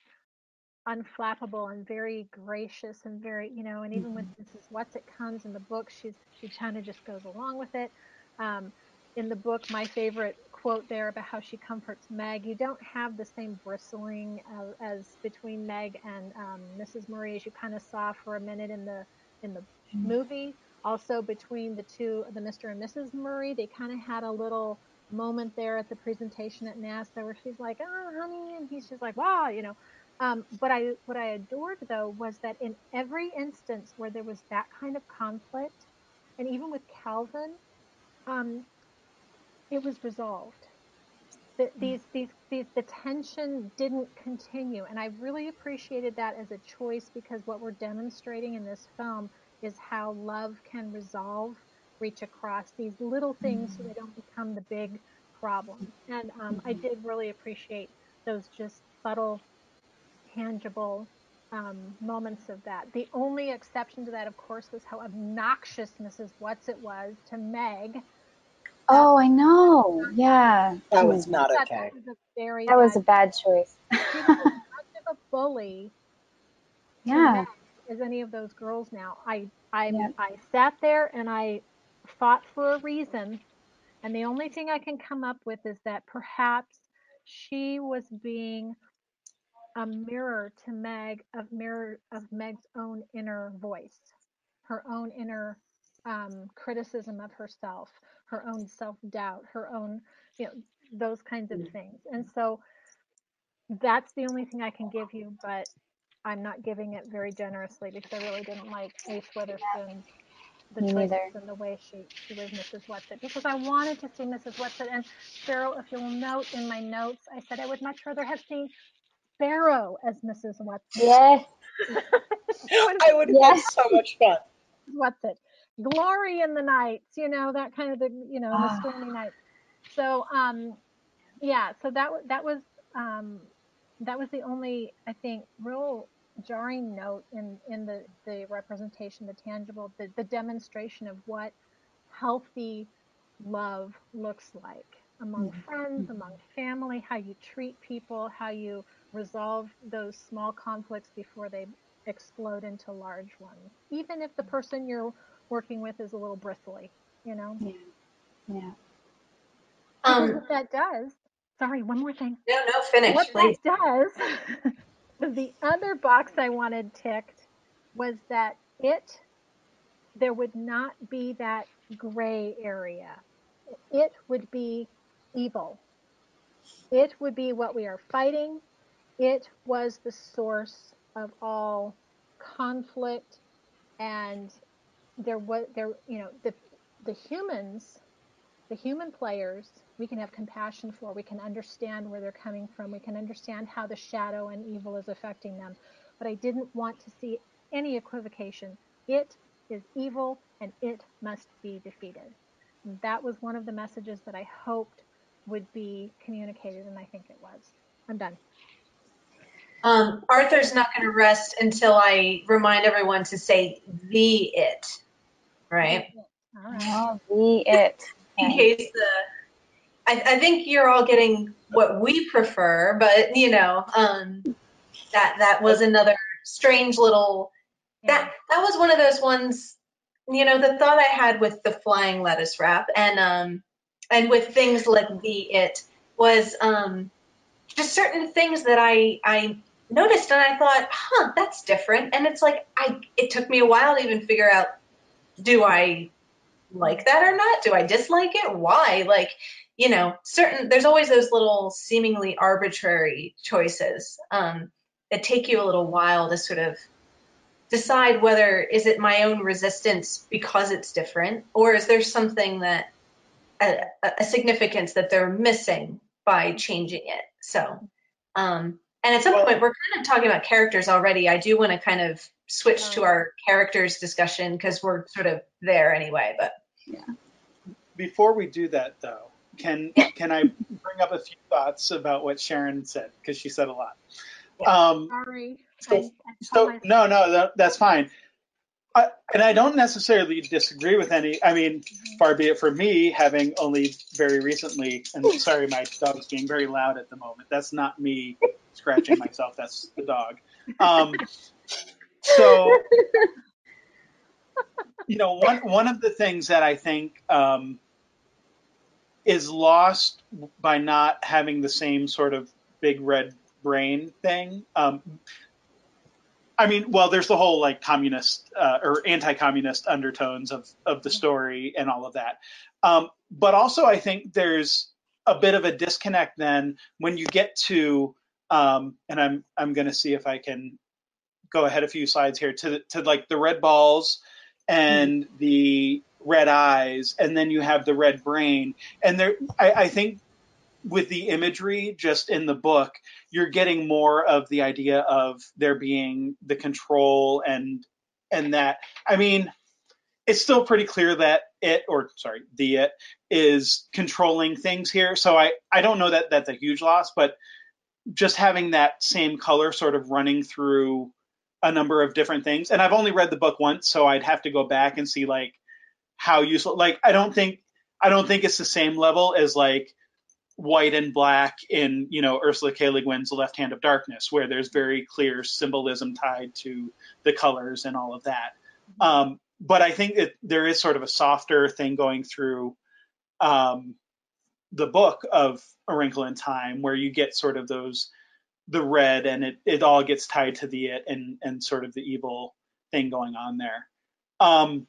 unflappable and very gracious and very, you know, and even mm-hmm. with Mrs. Whatsit comes in the book, she's she kind of just goes along with it. Um, in the book, my favorite quote there about how she comforts Meg. You don't have the same bristling as, as between Meg and um, Mrs. Murray as you kind of saw for a minute in the in the mm-hmm. movie. Also, between the two, the Mr. and Mrs. Murray, they kind of had a little moment there at the presentation at NASA where she's like, "Oh, honey," and he's just like, "Wow," you know. Um, but I, what I adored though was that in every instance where there was that kind of conflict, and even with Calvin, um, it was resolved. The, mm. these, these, these, the tension didn't continue. And I really appreciated that as a choice because what we're demonstrating in this film is how love can resolve, reach across these little things so they don't become the big problem. And um, I mm-hmm. did really appreciate those just subtle, tangible um, moments of that. The only exception to that, of course, was how obnoxious Mrs. Whatsit was to Meg Oh, I know. Yeah. That was not okay. That was a very That was a bad choice. She was much of a bully Yeah. As any of those girls now. I I Yep. I sat there and I fought for a reason, and the only thing I can come up with is that perhaps she was being a mirror to Meg of mirror of Meg's own inner voice, her own inner um, criticism of herself, her own self doubt, her own, you know, those kinds of things. And so that's the only thing I can give you, but I'm not giving it very generously because I really didn't like Reese Witherspoon, the Me choices neither. and the way she, she was Mrs. Whatsit because I wanted to see Mrs. Whatsit. And Cheryl, if you'll note in my notes, I said I would much rather have seen Barrow as Mrs. Whatsit. Yes. I would have yes. had so much fun. What's it? glory in the nights, you know, that kind of the, you know, the ah. stormy nights. so um, yeah, so that that was um, that was the only I think real jarring note in in the the representation, the tangible, the, the demonstration of what healthy love looks like among mm-hmm. friends, among family, how you treat people, how you resolve those small conflicts before they explode into large ones, even if the person you're working with is a little bristly, you know? Yeah. Yeah. Um, what that does, sorry, one more thing. No, no, finish. What please. that does, the other box I wanted ticked was that it, there would not be that gray area. It would be evil. It would be what we are fighting. It was the source of all conflict and there was there you know the the humans the human players we can have compassion for we can understand where they're coming from we can understand how the shadow and evil is affecting them. But i didn't want to see any equivocation. It is evil and it must be defeated. That was one of the messages that i hoped would be communicated and i think it was. I'm done. Um, Arthur's not going to rest until I remind everyone to say the it, right? Oh, the it. In case the, I, I, think you're all getting what we prefer, but you know, um, that that was another strange little. That that was one of those ones. You know, the thought I had with the flying lettuce wrap and um and with things like the it was um just certain things that I I noticed and I thought, huh, that's different. And it's like I it took me a while to even figure out do I like that or not? Do I dislike it? Why? Like, you know, certain there's always those little seemingly arbitrary choices um, that take you a little while to sort of decide whether is it my own resistance because it's different or is there something that a, a significance that they're missing by changing it. So um, and at some well, point, we're kind of talking about characters already. I do want to kind of switch to our characters discussion because we're sort of there anyway. But yeah. Before we do that, though, can can I bring up a few thoughts about what Sharon said because she said a lot. Um, Sorry. So, I, I so no, no, that, that's fine. I, and I don't necessarily disagree with any. I mean, far be it from me having only very recently. And sorry, my dog's being very loud at the moment. That's not me scratching myself. That's the dog. Um, so, you know, one one of the things that I think um, is lost by not having the same sort of big red brain thing. Um, I mean, well, there's the whole like communist uh, or anti-communist undertones of of the story and all of that. Um, but also, I think there's a bit of a disconnect then when you get to, um, and I'm I'm going to see if I can go ahead a few slides here to to like the red balls and mm the red eyes, and then you have the red brain, and there I, I think with the imagery just in the book, you're getting more of the idea of there being the control and and that. I mean, it's still pretty clear that it or sorry, the it is controlling things here. So I I don't know that that's a huge loss, but just having that same color sort of running through a number of different things. And I've only read the book once, so I'd have to go back and see like how useful. Like I don't think I don't think it's the same level as like white and black in you know Ursula K. Le Guin's Left Hand of Darkness, where there's very clear symbolism tied to the colors and all of that. Um, but I think that there is sort of a softer thing going through um, the book of A Wrinkle in Time, where you get sort of those the red, and it it all gets tied to the it and and sort of the evil thing going on there. Um,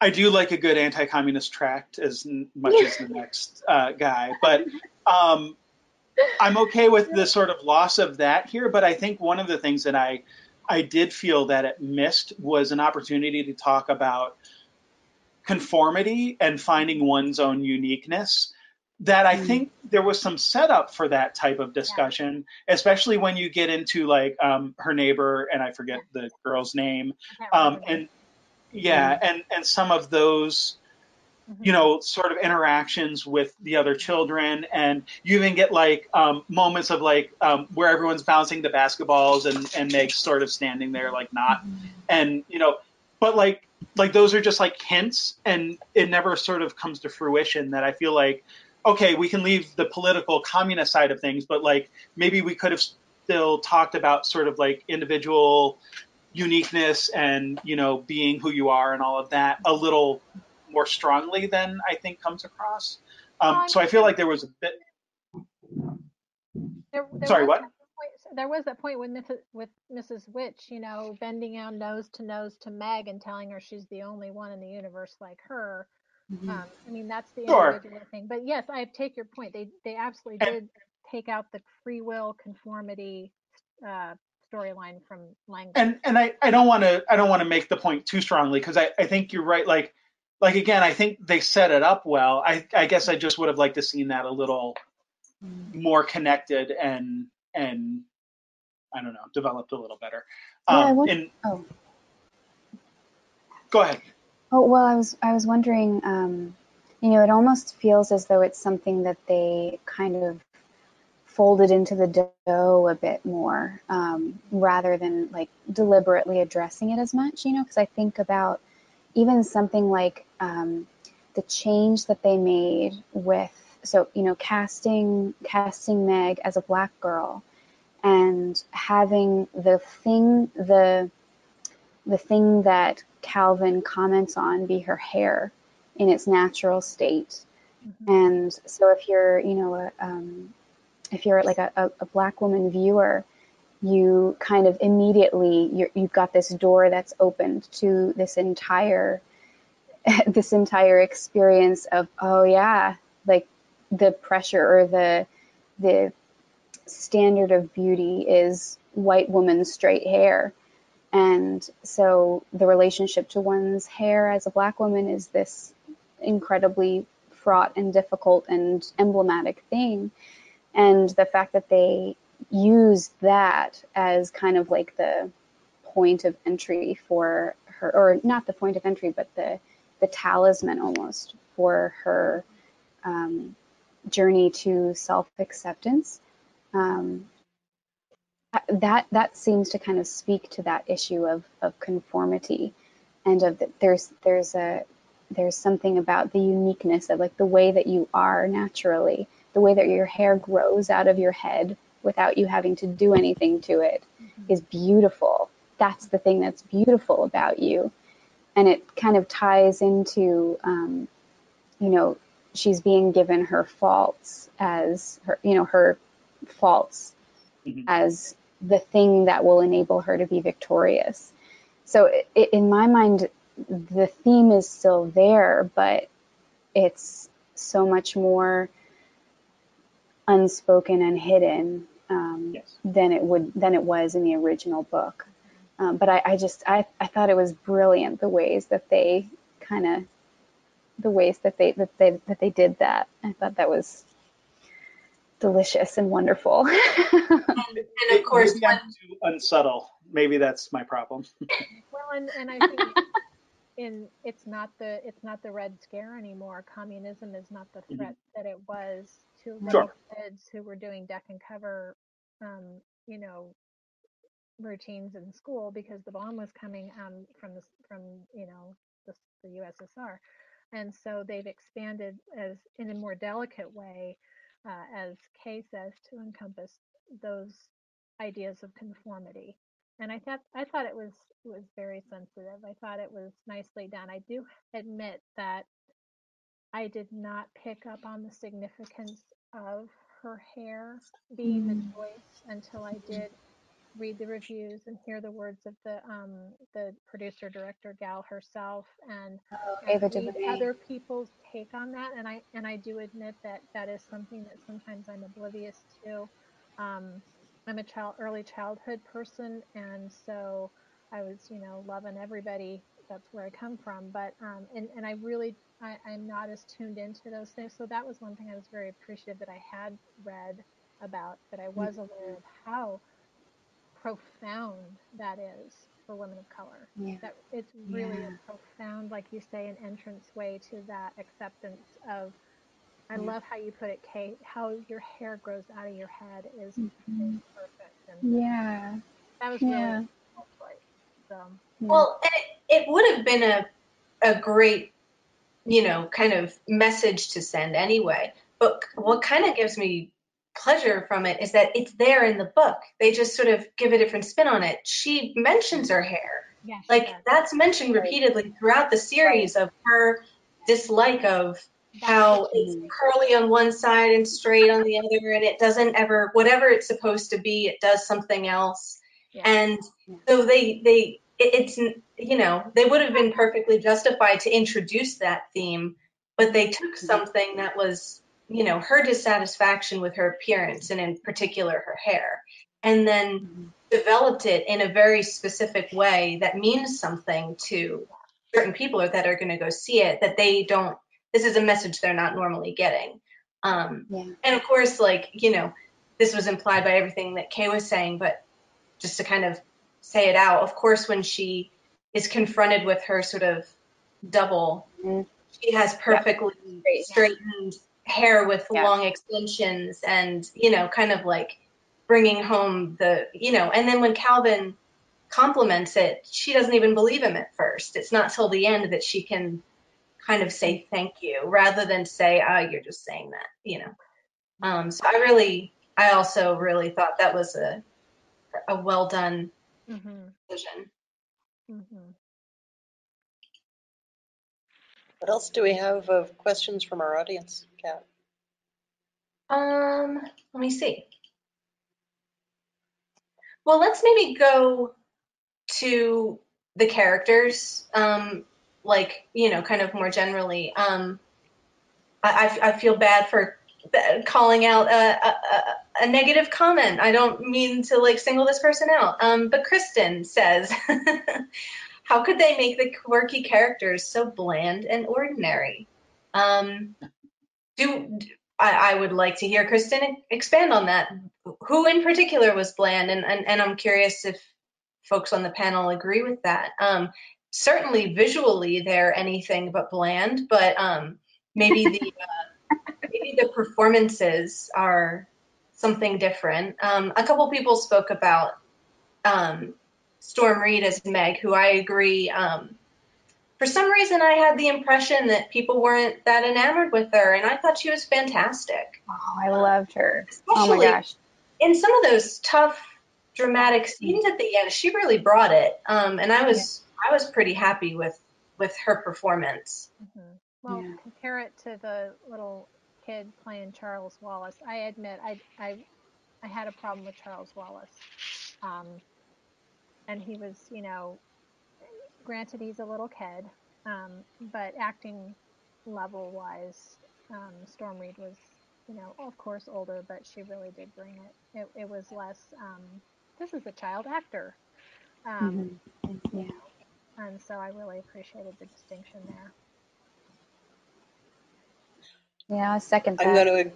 I do like a good anti-communist tract as much as the next uh, guy, but um, I'm okay with the sort of loss of that here. But I think one of the things that I I did feel that it missed was an opportunity to talk about conformity and finding one's own uniqueness. That I mm. think there was some setup for that type of discussion, yeah. especially when you get into like um, her neighbor and I forget the girl's name, um, and yeah, and and some of those you know, sort of interactions with the other children, and you even get like um, moments of like um, where everyone's bouncing the basketballs and and Meg's sort of standing there like not, and you know, but like like those are just like hints, and it never sort of comes to fruition. That I feel like, okay, we can leave the political communist side of things, but like maybe we could have still talked about sort of like individual uniqueness and you know being who you are and all of that a little more strongly than I think comes across. Um, so I feel like there was a bit. There, there Sorry, what? point- There was that point with Mrs. with Mrs. Which, you know, bending down nose to nose to Meg and telling her she's the only one in the universe like her. Mhm. Um, I mean, that's the Sure. individual thing. But yes, I take your point. They they absolutely did take out the free will conformity uh, storyline from language. and and I, I don't want to I don't want to make the point too strongly because I, I think you're right like like again I think they set it up well I, I guess I just would have liked to seen that a little more connected and and I don't know developed a little better Yeah, I um, won- and oh. go ahead Oh well, I was I was wondering. Um, you know, it almost feels as though it's something that they kind of folded into the dough a bit more, um, rather than like deliberately addressing it as much. You know, because I think about even something like um, the change that they made with so you know casting casting Meg as a black girl and having the thing the the thing that Calvin comments on be her hair in its natural state. Mhm. And so if you're, you know, a, um, if you're like a, a, a black woman viewer, you kind of immediately you're, you've got this door that's opened to this entire this entire experience of oh yeah, like the pressure or the the standard of beauty is white woman straight hair. And so the relationship to one's hair as a black woman is this incredibly fraught and difficult and emblematic thing. And the fact that they use that as kind of like the point of entry for her, or not the point of entry, but the, the talisman almost for her um, journey to self acceptance. Um, that that seems to kind of speak to that issue of, of conformity and of the, there's there's a there's something about the uniqueness of like the way that you are naturally the way that your hair grows out of your head without you having to do anything to it is beautiful. That's the thing that's beautiful about you. And it kind of ties into um, you know she's being given her faults as her you know her faults Mhm. as the thing that will enable her to be victorious. So i in my mind, the theme is still there, but it's so much more unspoken and hidden um, Yes. than it would than it was in the original book. Um, but I, I just I, I thought it was brilliant the ways that they kind of the ways that they that they that they did that. I thought that was delicious and wonderful. And of course, maybe I'm too unsubtle maybe that's my problem Well, and, and I think in it's not the it's not the red scare anymore. Communism is not the Mhm. threat that it was to little Sure. kids who were doing deck and cover, um, you know, routines in school because the bomb was coming um, from the from you know the, the USSR, and so they've expanded as in a more delicate way, Uh, as Kay says, to encompass those ideas of conformity and I thought I thought it was was very sensitive. I thought it was nicely done. I do admit that I did not pick up on the significance of her hair being the mm. choice until I did read the reviews and hear the words of the um, the producer director gal herself and and read other people's take on that. And I and I do admit that that is something that sometimes I'm oblivious to. Um, I'm a child early childhood person, and so I was you know loving everybody. That's where I come from. But um, and and I really I, I'm not as tuned into those things. So that was one thing I was very appreciative that I had read about that I was aware of how profound that is for women of color. Yeah. That it's really Yeah. a profound, like you say, an entrance way to that acceptance of. I Yeah. love how you put it, Kate. How your hair grows out of your head is, Mhm. is perfect, and Yeah. that was Yeah. really cool choice. So Yeah. Well, it, it would have been a a great, you know, kind of message to send anyway. But what kind of gives me pleasure from it is that it's there in the book. They just sort of give a different spin on it. She mentions her hair. yeah, Like does. that's mentioned repeatedly throughout the series of her dislike of That's how what it's curly on one side and straight on the other and it doesn't ever whatever it's supposed to be it does something else Yeah. and Yeah. so they they it, it's you know they would have been perfectly justified to introduce that theme but they took something that was you know her dissatisfaction with her appearance and in particular her hair and then Mhm. developed it in a very specific way that means something to certain people or that are going to go see it that they don't this is a message they're not normally getting um, Yeah. and of course like you know this was implied by everything that kay was saying but just to kind of say it out of course when she is confronted with her sort of double Mhm. she has perfectly Straight. straightened hair with Yeah. long extensions and you know kind of like bringing home the you know and then when calvin compliments it she doesn't even believe him at first it's not till the end that she can kind of say thank you rather than say oh you're just saying that you know um, so i really i also really thought that was a a well done mm-hmm. decision hmm What else do we have of questions from our audience, Kat? Um, let me see. Well, let's maybe go to the characters, um, like, you know, kind of more generally. Um, I, I, feel bad for calling out a, a- a negative comment. I don't mean to like single this person out. Um, but Kristen says, how could they make the quirky characters so bland and ordinary? Um, do I, I would like to hear Kristen expand on that. Who in particular was bland, and, and, and I'm curious if folks on the panel agree with that. Um, certainly visually they're anything but bland, but um, maybe the uh, maybe the performances are something different. Um, a couple people spoke about um, Storm Reid as Meg, who I agree. Um, for some reason, I had the impression that people weren't that enamored with her, and I thought she was fantastic. Oh, I loved her. Oh my gosh. in some of those tough, dramatic scenes at the end, she really brought it, um, and I was I was pretty happy with with her performance. hmm Well, Yeah. compare it to the little kid playing Charles Wallace. I admit, I I I had a problem with Charles Wallace, um, and he was, you know, granted he's a little kid, um, but acting level wise, um, Storm Reid was, you know, of course older, but she really did bring it. It, it was less. Um, this is a child actor. Um, Mhm. Yeah. and so I really appreciated the distinction there. Yeah, I second I'm that. going to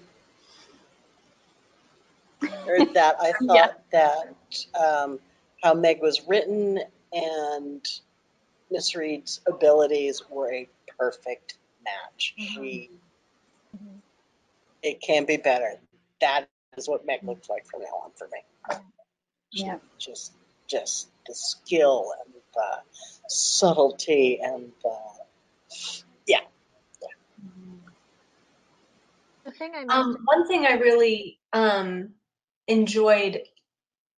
agree that. I Yeah. thought that um, how Meg was written and Miss Reid's abilities were a perfect match. She, Mhm. it can be better. That is what Meg looks like from now on for me. She Yeah. Just, just the skill and the subtlety and the, yeah. Mhm. The thing I. Um, one thing I really um, enjoyed.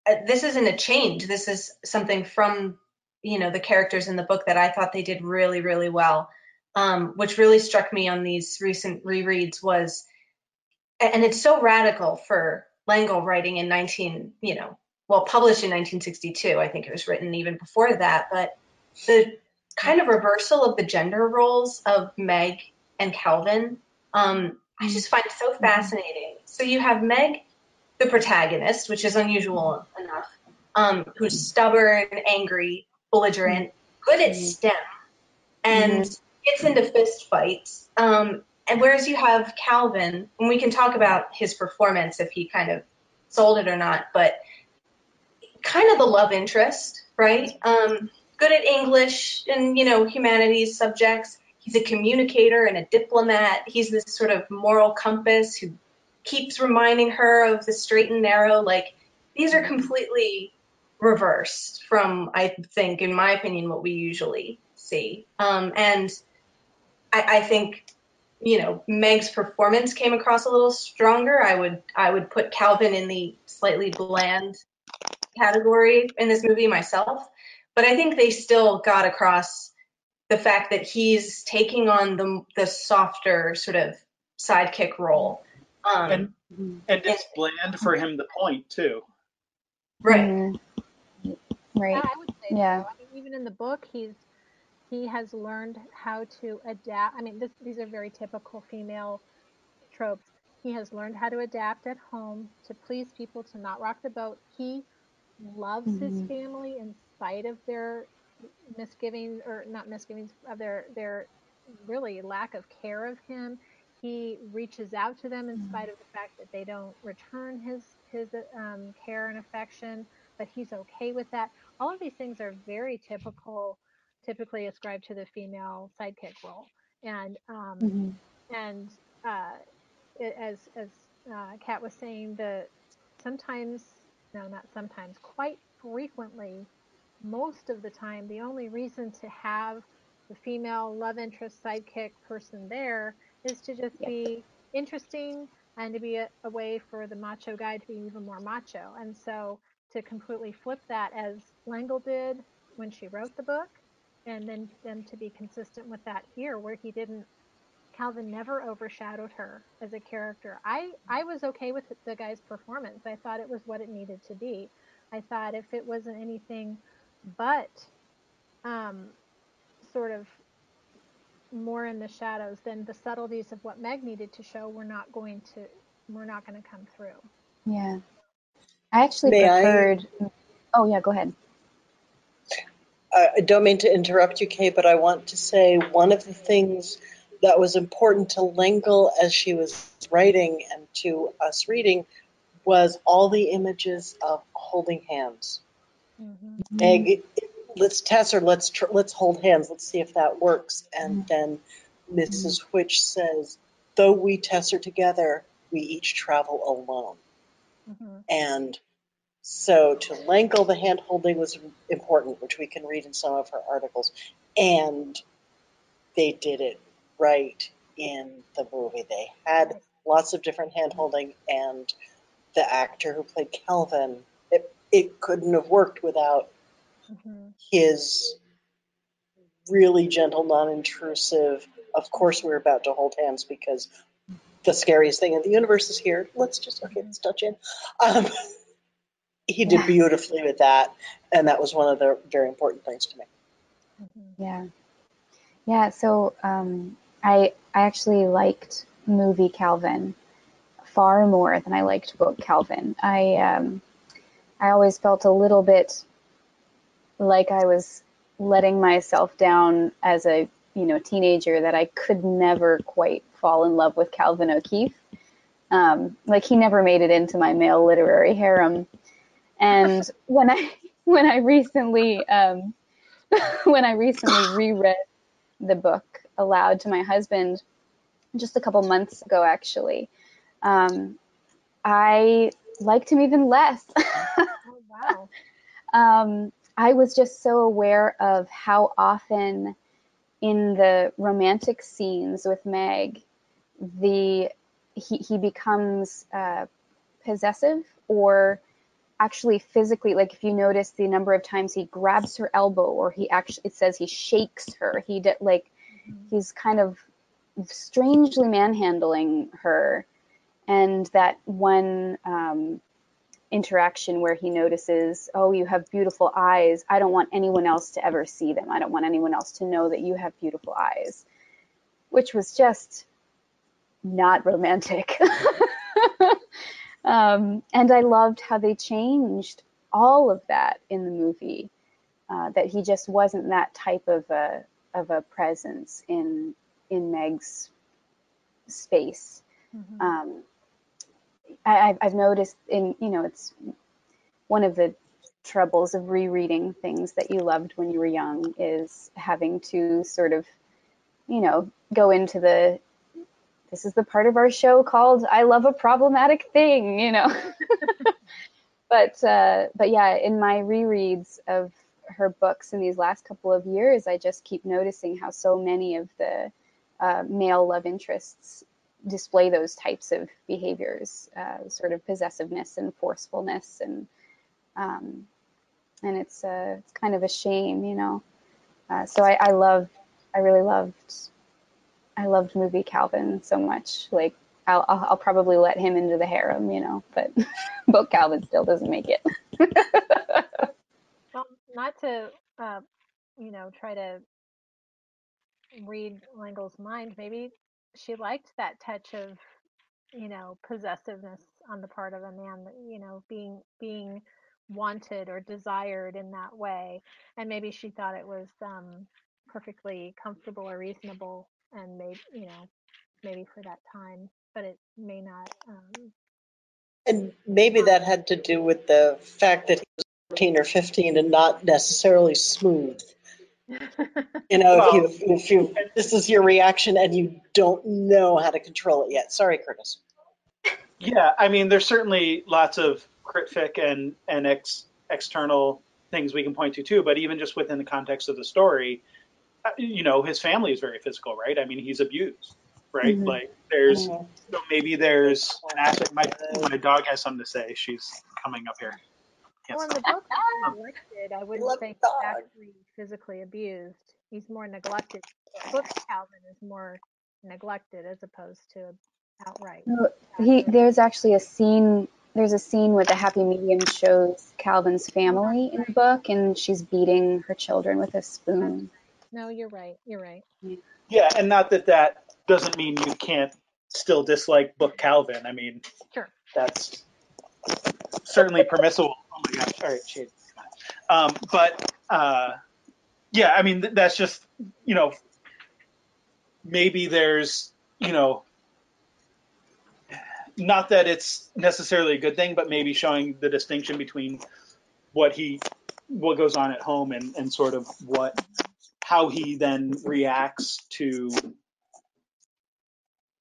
Uh, this isn't a change. This is something from you know the characters in the book that I thought they did really really well. Um, which really struck me on these recent rereads was, and it's so radical for L'Engle writing in 19, you know, well published in 1962. I think it was written even before that, but the kind of reversal of the gender roles of Meg and Calvin. Um, I just find so fascinating. So you have Meg, the protagonist, which is unusual enough, um, who's stubborn, angry, belligerent, good at Mhm. STEM, and gets into fist fights. Um, and whereas you have Calvin, and we can talk about his performance if he kind of sold it or not, but kind of the love interest right? Um, good at English and you know humanities subjects. He's a communicator and a diplomat. He's this sort of moral compass who keeps reminding her of the straight and narrow. Like these are completely reversed from, I think, in my opinion, what we usually see. Um, and I, I think you know Meg's performance came across a little stronger. I would I would put Calvin in the slightly bland category in this movie myself, but I think they still got across the fact that he's taking on the the softer sort of sidekick role. Um, and and it's bland for him to point too. right. Mhm. Right. Yeah, I would say Yeah. so. I mean, even in the book, he's he has learned how to adapt. I mean, this, these are very typical female tropes. He has learned how to adapt at home to please people, to not rock the boat. He loves his Mhm. family in spite of their misgivings, or not misgivings, of their their really lack of care of him. He reaches out to them in spite of the fact that they don't return his his um, care and affection, but he's okay with that. All of these things are very typical, typically ascribed to the female sidekick role, and um, Mhm. and uh, it, as as uh, Kat was saying, the sometimes no, not sometimes, quite frequently, most of the time, the only reason to have the female love interest sidekick person there is to just Yep. be interesting and to be a, a way for the macho guy to be even more macho. And so to completely flip that as L'Engle did when she wrote the book, and then them to be consistent with that here, where he didn't Calvin never overshadowed her as a character. I I was okay with the guy's performance. I thought it was what it needed to be. I thought if it wasn't anything but um, sort of more in the shadows, then the subtleties of what Meg needed to show were not going to were not going to come through. Yeah. I actually May I- preferred. Oh yeah, go ahead. I I don't mean to interrupt you, Kay, but I want to say one of the things that was important to L'Engle as she was writing and to us reading was all the images of holding hands. hmm Meg, let's test her. Let's tr- let's hold hands. Let's see if that works. And then Mrs. Which says, "Though we test her together, we each travel alone." hmm And so to L'Engle, the hand holding was important, which we can read in some of her articles. And they did it right in the movie. They had lots of different hand holding, and the actor who played Calvin, it, it couldn't have worked without hmm his really gentle, non intrusive. Of course, we're about to hold hands because the scariest thing in the universe is here. Let's just, okay, let's touch in. Um, he did Yeah. beautifully with that, and that was one of the very important things to me. Yeah. Yeah, so um, I I actually liked movie Calvin far more than I liked book Calvin. I um, I always felt a little bit like I was letting myself down as a you know teenager that I could never quite fall in love with Calvin O'Keefe. Um, like he never made it into my male literary harem. And when I when I recently um, when I recently reread the book aloud to my husband just a couple months ago, actually, um, I liked him even less. Oh wow. I was just so aware of how often in the romantic scenes with Meg, the he, he becomes uh, possessive or actually physically like if you notice the number of times he grabs her elbow or he actually it says he shakes her he did like he's kind of strangely manhandling her. And that one um, interaction where he notices oh you have beautiful eyes. I don't want anyone else to ever see them. I don't want anyone else to know that you have beautiful eyes which was just not romantic. Um, and i loved how they changed all of that in the movie uh, that he just wasn't that type of a of a presence in in meg's space. Mhm. um, I, I've- noticed in you know it's one of the troubles of rereading things that you loved when you were young is having to sort of, you know, go into the this is the part of our show called I love a problematic thing, you know. but uh, but yeah, in my rereads of her books in these last couple of years, I just keep noticing how so many of the uh, male love interests display those types of behaviors, uh, sort of possessiveness and forcefulness, and um, and it's uh, it's kind of a shame, you know. Uh, so I, I love, I really loved, I loved movie Calvin so much. Like I'll, I'll, I'll probably let him into the harem, you know, but book Calvin still doesn't make it. well, not to, uh, you know, try to read L'Engle's mind. Maybe she liked that touch of, you know, possessiveness on the part of a man. You know, being being wanted or desired in that way, and maybe she thought it was um, perfectly comfortable or reasonable, and maybe you know, maybe for that time, but it may not. Um, and maybe that had to do with the fact that he was 14 or 15 and not necessarily smooth. you know, well, if you if you this is your reaction and you don't know how to control it yet. Sorry, Curtis. Yeah, I mean, there's certainly lots of crit fic and and ex, external things we can point to too. But even just within the context of the story, uh, you know, his family is very physical, right? I mean, he's abused, right? Mm-hmm. Like there's mm-hmm. so maybe there's an aspect. My my dog has something to say. She's coming up here. Well, in the book neglected, I wouldn't say he's actually physically abused. He's more neglected. The book Calvin is more neglected as opposed to outright. he there's actually a scene. There's a scene where the happy medium shows Calvin's family in the book, and she's beating her children with a spoon. No, you're right. You're right. Yeah, and not that that doesn't mean you can't still dislike book Calvin. I mean, sure. that's certainly permissible. Oh my gosh! All right, shade. Um, but uh, yeah, I mean that's just you know maybe there's you know not that it's necessarily a good thing, but maybe showing the distinction between what he what goes on at home and, and sort of what how he then reacts to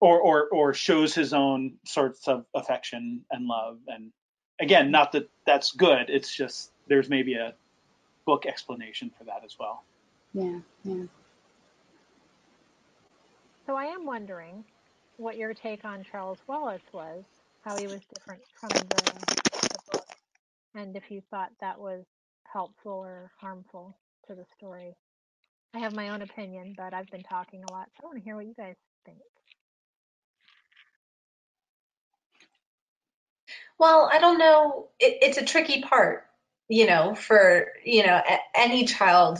or or or shows his own sorts of affection and love and again not that that's good it's just there's maybe a book explanation for that as well. Yeah yeah. So i am wondering what your take on charles wallace was how he was different from the, the book and if you thought that was helpful or harmful to the story. I have my own opinion but i've been talking a lot so i want to hear what you guys think Well, I don't know. It, it's a tricky part, you know, for you know any child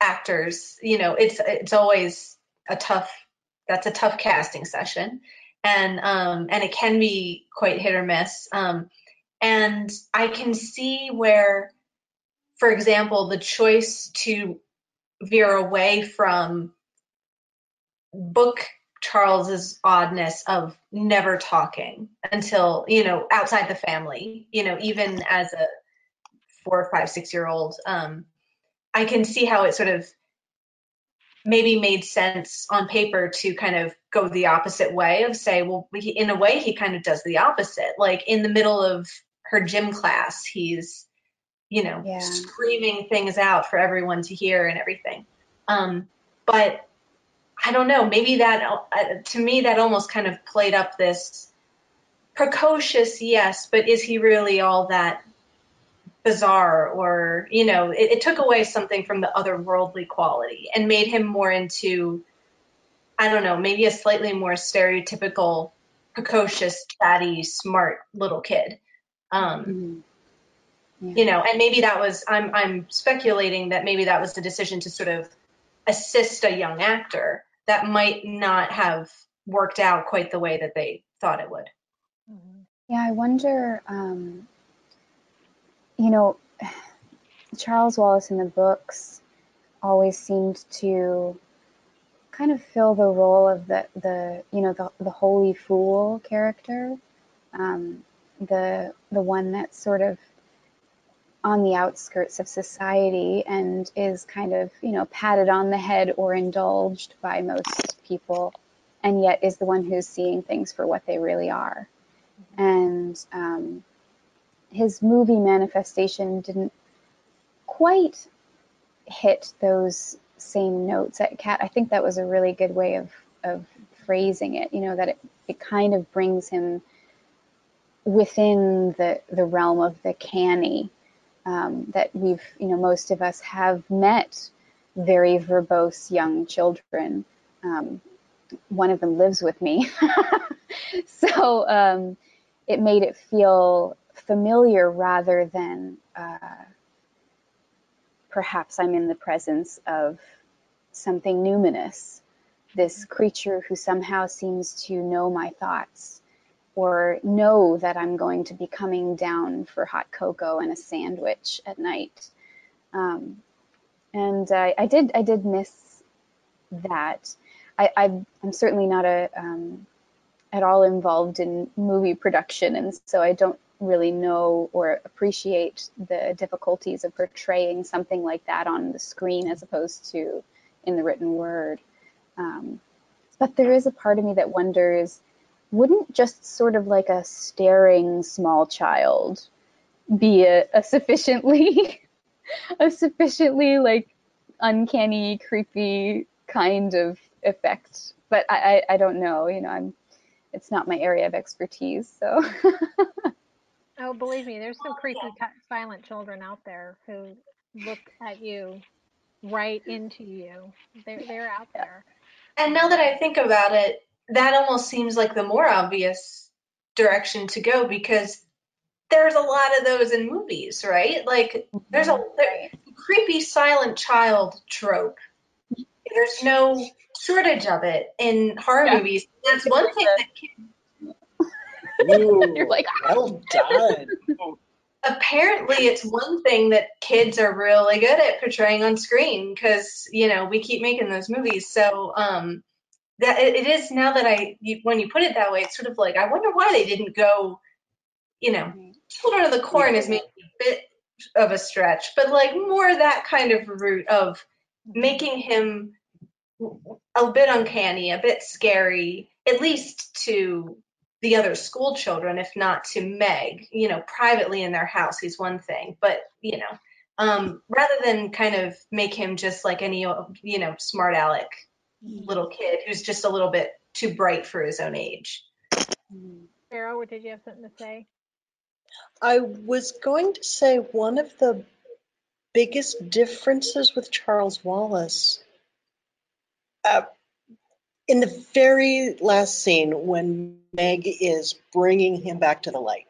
actors. You know, it's it's always a tough. That's a tough casting session, and um, and it can be quite hit or miss. Um, and I can see where, for example, the choice to veer away from book Charles's oddness of never talking until, you know, outside the family, you know, even as a four, five, six year old, um, I can see how it sort of maybe made sense on paper to kind of go the opposite way of say, well, he, in a way, he kind of does the opposite. Like in the middle of her gym class, he's, you know, yeah. screaming things out for everyone to hear and everything. Um, but I don't know, maybe that, uh, to me, that almost kind of played up this precocious, yes, but is he really all that bizarre or, you know, it, it took away something from the otherworldly quality and made him more into, I don't know, maybe a slightly more stereotypical, precocious, chatty, smart little kid. Um, mm-hmm. Yeah. you know and maybe that was i'm i'm speculating that maybe that was the decision to sort of assist a young actor that might not have worked out quite the way that they thought it would. Mm-hmm. Yeah, I wonder, um, you know, Charles Wallace in the books always seemed to kind of fill the role of the, the you know, the, the holy fool character. Um, the the one that sort of on the outskirts of society and is kind of, you know, patted on the head or indulged by most people, and yet is the one who's seeing things for what they really are. And um, his movie manifestation didn't quite hit those same notes at Kat. I think that was a really good way of of phrasing it. You know that it, it kind of brings him within the the realm of the canny um, that we've you know most of us have met very verbose young children. Um, one of them lives with me, so um, it made it feel familiar rather than uh, perhaps I'm in the presence of something numinous, this creature who somehow seems to know my thoughts or know that I'm going to be coming down for hot cocoa and a sandwich at night. Um, and I, I, did I did miss that. I, am certainly not a um, at all involved in movie production, and so I don't really know or appreciate the difficulties of portraying something like that on the screen as opposed to in the written word. Um, but there is a part of me that wonders wouldn't just sort of like a staring small child be a, a sufficiently a sufficiently like uncanny creepy kind of effect but I, I, I don't know you know i'm it's not my area of expertise so Oh, believe me, there's some creepy silent children out there who look at you right into you. They're they're out there. And now that I think about it, that almost seems like the more obvious direction to go because there's a lot of those in movies, right? Like there's a there, creepy silent child trope. There's no shortage of it in horror yeah. movies. That's one thing that Ooh, You're like, well done. Apparently, it's one thing that kids are really good at portraying on screen because you know we keep making those movies. So um, that it, is now that I you, when you put it that way, it's sort of like I wonder why they didn't go. You know, Children of the Corn is maybe a bit of a stretch, but like more that kind of route of making him a bit uncanny, a bit scary, at least to the other school children, if not to Meg, you know, privately in their house he's one thing, but you know, um, rather than kind of make him just like any, you know, smart aleck little kid who's just a little bit too bright for his own age. Sarah, what did you have something to say? I was going to say one of the biggest differences with Charles Wallace. Uh, in the very last scene when Meg is bringing him back to the light,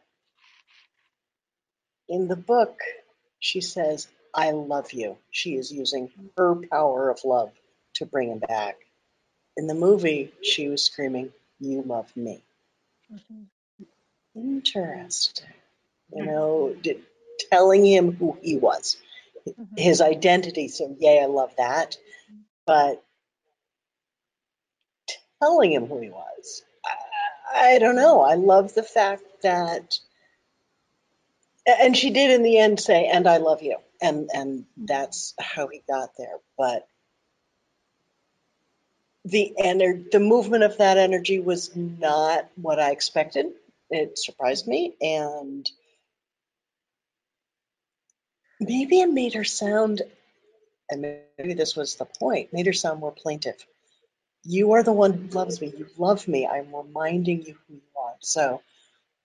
in the book, she says, I love you. She is using her power of love to bring him back. In the movie, she was screaming, You love me. Mm-hmm. Interesting. You know, did, telling him who he was, mm-hmm. his identity. So, yay, I love that. But telling him who he was. I, I don't know. I love the fact that, and she did in the end say, "And I love you," and and that's how he got there. But the ener- the movement of that energy was not what I expected. It surprised me, and maybe it made her sound, and maybe this was the point, made her sound more plaintive you are the one who loves me. You love me. I'm reminding you who you are. So,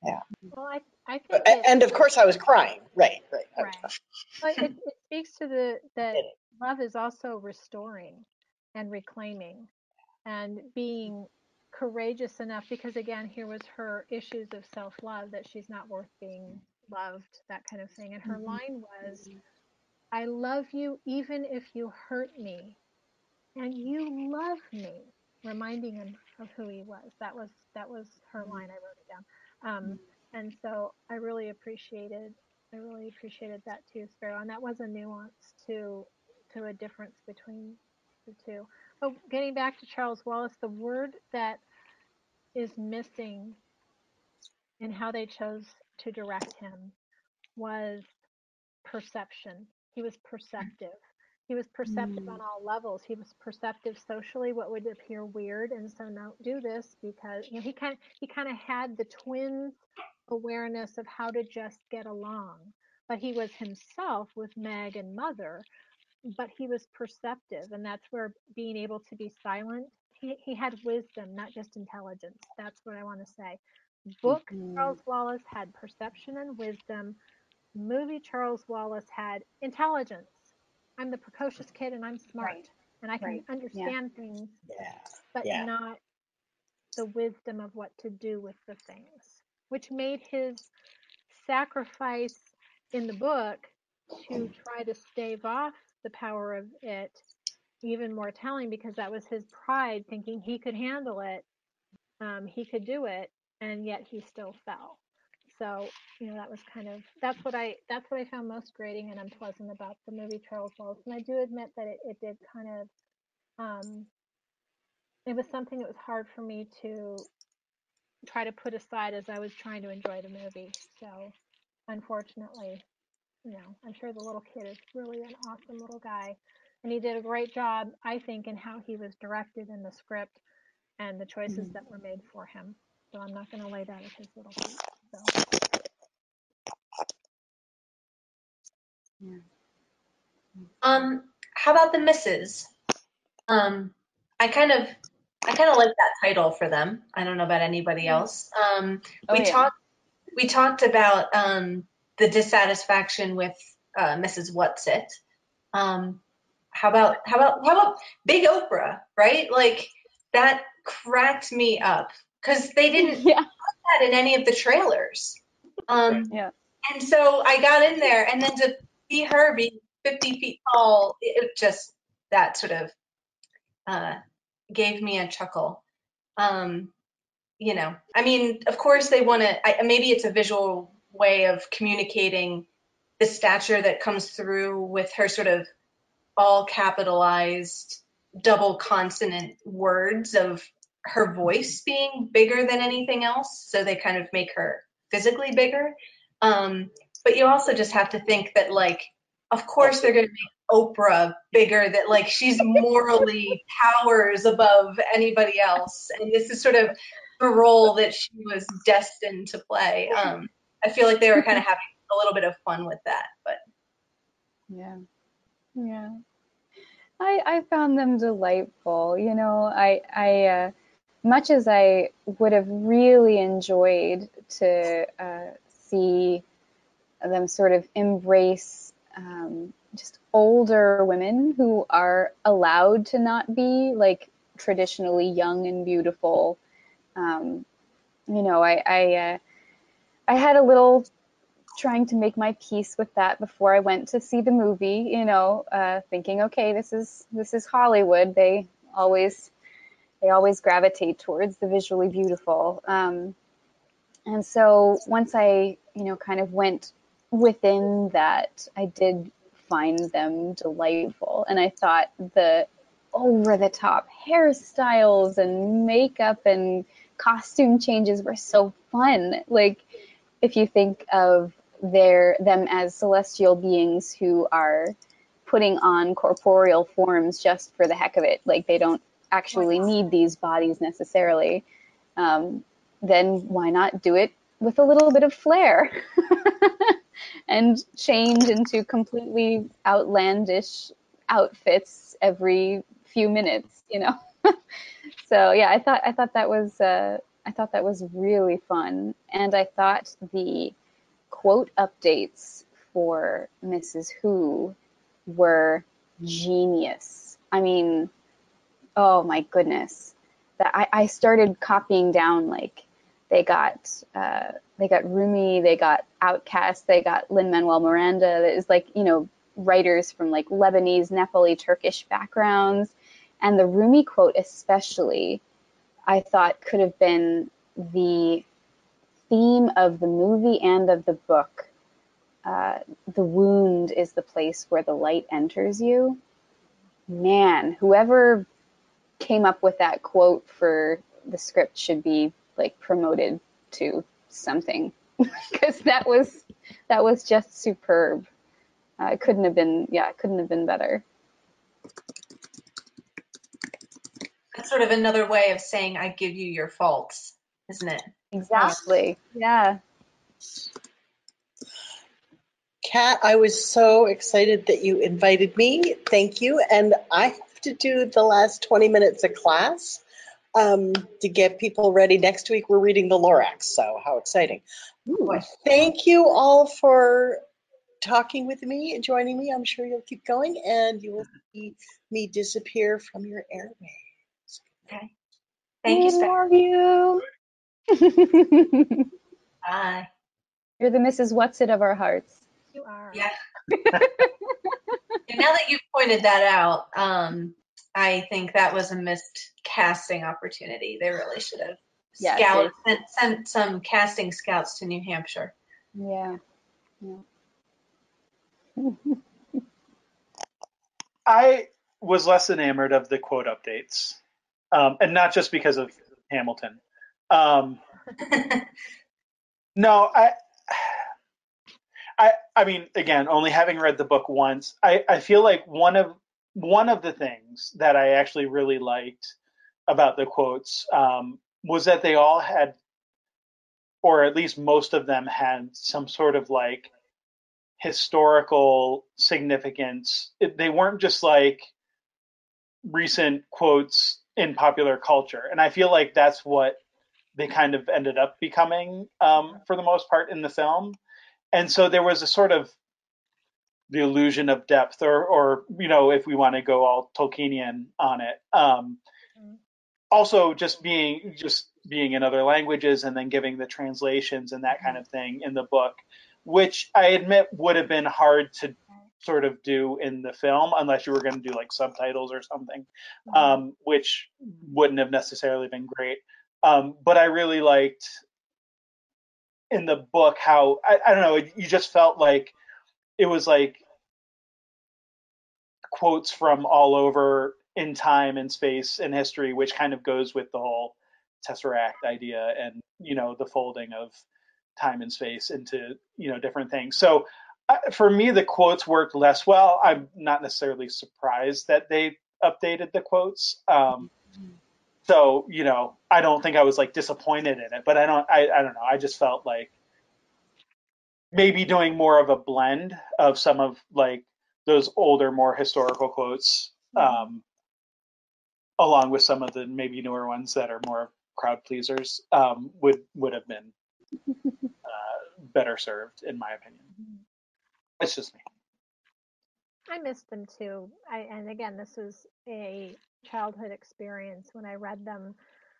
yeah. Well, I, I think. It, and of course, I was crying. Right, right. Right. But it, it speaks to the that love is also restoring and reclaiming and being courageous enough because again here was her issues of self-love that she's not worth being loved that kind of thing. And her mm-hmm. line was i love you even if you hurt me and you love me reminding him of who he was. That was that was her mm-hmm. line i wrote it down. Um, and so i really appreciated i really appreciated that too sparrow. And that was a nuance to to a difference between the two but getting back to charles wallace the word that is missing in how they chose to direct him was perception. He was perceptive. He was perceptive Mm. on all levels. He was perceptive socially, what would appear weird, and so don't do this because you know he kind he kind of had the twins' awareness of how to just get along. But he was himself with Meg and Mother, but he was perceptive, and that's where being able to be silent. He he had wisdom, not just intelligence. That's what I want to say. Book Mhm. Charles Wallace had perception and wisdom. Movie Charles Wallace had intelligence. I'm the precocious kid and I'm smart Right. and I can Right. Yeah. understand things, Yeah. but Yeah. not the wisdom of what to do with the things, which made his sacrifice in the book to try to stave off the power of it even more telling because that was his pride thinking he could handle it um, he could do it and yet he still fell. So you know that was kind of that's what i that's what i found most grating and unpleasant about the movie charles wallace and i do admit that it, it did kind of um, it was something that was hard for me to try to put aside as i was trying to enjoy the movie. So unfortunately you know i'm sure the little kid is really an awesome little guy and he did a great job i think in how he was directed in the script and the choices Mhm. that were made for him so i'm not going to lay that at his little feet so Yeah. Um, how about the misses? Um, I kind of, I kind of like that title for them. I don't know about anybody else. Um, Oh, we yeah. talked, we talked about um, the dissatisfaction with uh, Mrs. Whatsit. Um, how about, how about, how about Big Oprah? Right, like that cracked me up because they didn't yeah. that in any of the trailers. Um, Yeah. and so I got in there, and then to see her be 50 feet tall, it, it just that sort of uh, gave me a chuckle. Um, you know, I mean, of course they want to. Maybe it's a visual way of communicating the stature that comes through with her sort of all capitalized double consonant words of her voice being bigger than anything else. So they kind of make her physically bigger. Um, but you also just have to think that, like, of course they're going to make Oprah bigger, that, like, she's morally towers above anybody else. And this is sort of the role that she was destined to play. Um, I feel like they were kind of having a little bit of fun with that. But Yeah. Yeah. I I found them delightful. You know, I I uh, much as I would have really enjoyed to uh, see them sort of embrace um, just older women who are allowed to not be like traditionally young and beautiful. Um, you know, I I uh, I had a little trying to make my peace with that before I went to see the movie, you know, uh, thinking, okay, this is this is Hollywood. They always they always gravitate towards the visually beautiful. Um, and so once I, you know, kind of went within that, I did find them delightful. And I thought the over the top hairstyles and makeup and costume changes were so fun. Like if you think of their them as celestial beings who are putting on corporeal forms just for the heck of it, like they don't actually need these bodies necessarily, um, then why not do it with a little bit of flair and change into completely outlandish outfits every few minutes, you know? so yeah, I thought I thought that was uh, I thought that was really fun, and I thought the quote updates for Mrs. Who were genius. I mean, oh my goodness, that I, I started copying down like they got uh, they got Rumi, they got OutKast, they got Lin Manuel Miranda. That is like you know writers from like Lebanese, Nepali, Turkish backgrounds, and the Rumi quote especially, I thought could have been the theme of the movie and of the book. Uh, the wound is the place where the light enters you. Man, whoever came up with that quote for the script should be like promoted to something because that was that was just superb. Uh, it couldn't have been, yeah, it couldn't have been better. That's sort of another way of saying I give you your faults, isn't it? Exactly. Yeah. Kat, I was so excited that you invited me. Thank you. And I have to do the last 20 minutes of class um, to get people ready. Next week, we're reading the Lorax. So, how exciting. Boy. Thank you all for talking with me and joining me. I'm sure you'll keep going and you will see me disappear from your airways. Okay. Thank you, we Steph. love you. Bye. You're the Mrs. Whatsit of our hearts. You are. Yeah. And now that you've pointed that out, um, I think that was a missed casting opportunity. They really should have Yeah, scout, sent, sent some casting scouts to New Hampshire. Yeah. yeah. I was less enamored of the quote updates, um, and not just because of Hamilton. Um, no, I, I, I mean, again, only having read the book once, I, I feel like one of one of the things that I actually really liked about the quotes um, was that they all had, or at least most of them had, some sort of like historical significance. It, they weren't just like recent quotes in popular culture, and I feel like that's what they kind of ended up becoming um, for the most part in the film. And so there was a sort of the illusion of depth, or, or you know, if we want to go all Tolkienian on it. Um, Mhm. Also, just being just being in other languages and then giving the translations and that kind of thing in the book, which I admit would have been hard to sort of do in the film unless you were going to do like subtitles or something, um, which wouldn't have necessarily been great. Um, but I really liked in the book how I, I don't know you just felt like it was like quotes from all over in time and space and history, which kind of goes with the whole tesseract idea and you know the folding of time and space into you know different things. So for me, the quotes worked less well. I'm not necessarily surprised that they updated the quotes. Um, so you know, I don't think I was like disappointed in it, but I don't, I, I don't know. I just felt like maybe doing more of a blend of some of like those older, more historical quotes, um, along with some of the maybe newer ones that are more crowd pleasers, um, would would have been uh, better served, in my opinion. It's just me. I missed them too. I, and again, this was a childhood experience. When I read them,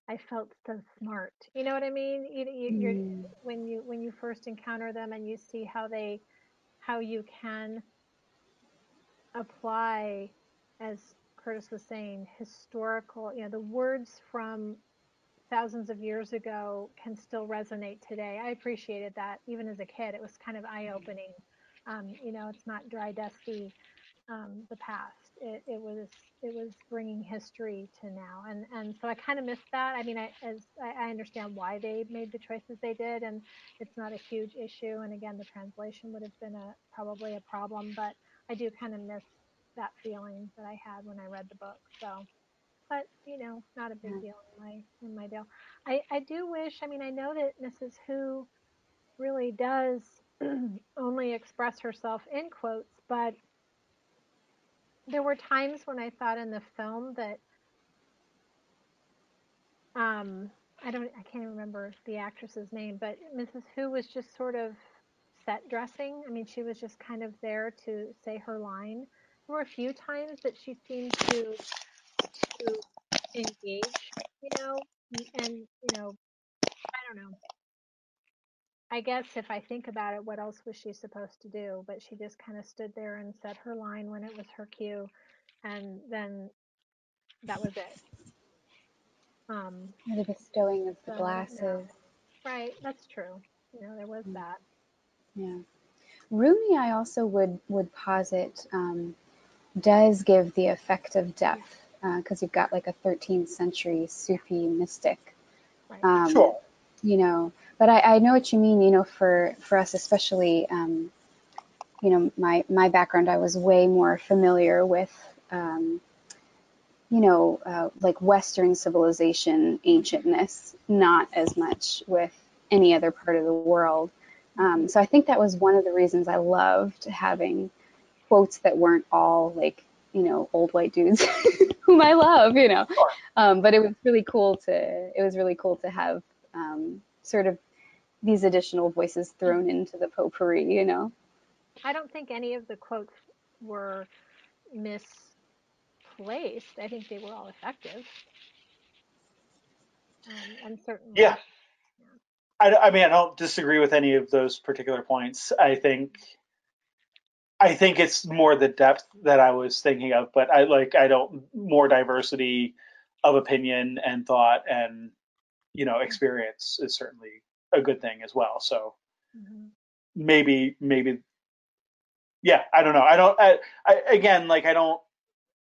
I felt so smart. You know what I mean? You, you, you're, Mm. when you when you first encounter them and you see how they how you can apply, as Curtis was saying, historical. You know, the words from thousands of years ago can still resonate today. I appreciated that even as a kid. It was kind of eye opening. Um, you know, it's not dry, dusty um, the past. It, it was it was bringing history to now, and and so I kind of missed that. I mean, I as I, I understand why they made the choices they did, and it's not a huge issue. And again, the translation would have been a probably a problem, but I do kind of miss that feeling that I had when I read the book. So, but you know, not a big Yeah. deal in my in my deal. I I do wish. I mean, I know that Mrs. Who really does only express herself in quotes, but there were times when I thought in the film that um I don't I can't remember the actress's name, but Mrs. Who was just sort of set dressing. I mean, she was just kind of there to say her line. There were a few times that she seemed to to engage, you know, and you know, I don't know. I guess if I think about it, what else was she supposed to do? But she just kind of stood there and said her line when it was her cue, and then that was it. Um, The bestowing of So, the no. glasses. right, that's true. You know, there was Mm. that. Yeah. Rumi, I also would would posit um, does give the effect of depth because you've got like a 13th century Sufi mystic. Right. Um, Sure. You know, but I, I know what you mean. You know, for for us especially, um, you know, my my background, I was way more familiar with, um, you know, uh, like Western civilization ancientness, not as much with any other part of the world. Um, so I think that was one of the reasons I loved having quotes that weren't all like, you know, old white dudes whom I love, you know. Um, but it was really cool to it was really cool to have um, sort of these additional voices thrown into the potpourri, you know. I don't think any of the quotes were misplaced. I think they were all effective. Um, and certainly, Yeah. I, I mean, I don't disagree with any of those particular points. I think, I think it's more the depth that I was thinking of, but I like, I don't, more diversity of opinion and thought and, you know, experience is certainly a good thing as well. So Mhm. maybe, maybe, yeah, I don't know. I don't, I, I, again, like, I don't,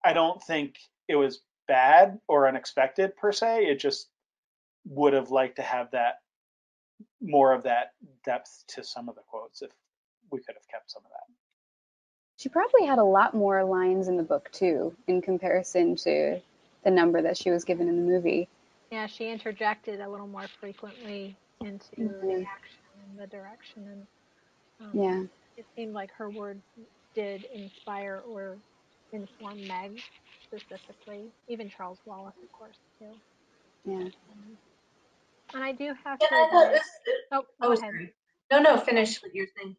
I don't think it was bad or unexpected per se. It just would have liked to have that more of that depth to some of the quotes if we could have kept some of that. She probably had a lot more lines in the book too, in comparison to the number that she was given in the movie. Yeah, she interjected a little more frequently into the Mhm. action and the direction, and um, Yeah, it seemed like her words did inspire or inform Meg specifically, even Charles Wallace, of course, too. yeah. Um, and I do have Yeah, to I thought admit, this. oh, go Oh, ahead. sorry. No, no, finish what you're saying.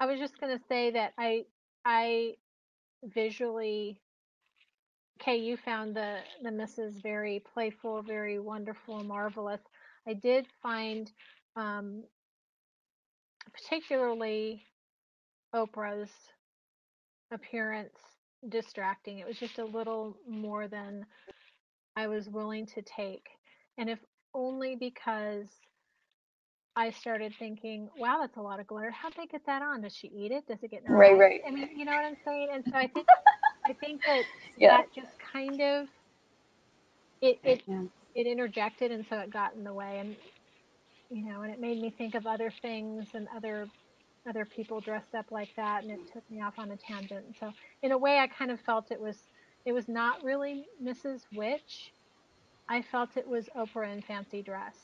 I was just gonna say that I I visually Kay, you found the the misses very playful, very wonderful, marvelous. I did find um, particularly Oprah's appearance distracting. It was just a little more than I was willing to take, and if only because I started thinking, wow, that's a lot of glitter. How'd they get that on? Does she eat it? Does it get in her Right, eyes? right. I mean, you know what I'm saying? And so I think I think that Yeah. that just kind of it it Yeah. it interjected and so it got in the way and you know and it made me think of other things and other other people dressed up like that and it took me off on a tangent. So in a way I kind of felt it was it was not really Mrs. Which. I felt it was Oprah in fancy dress.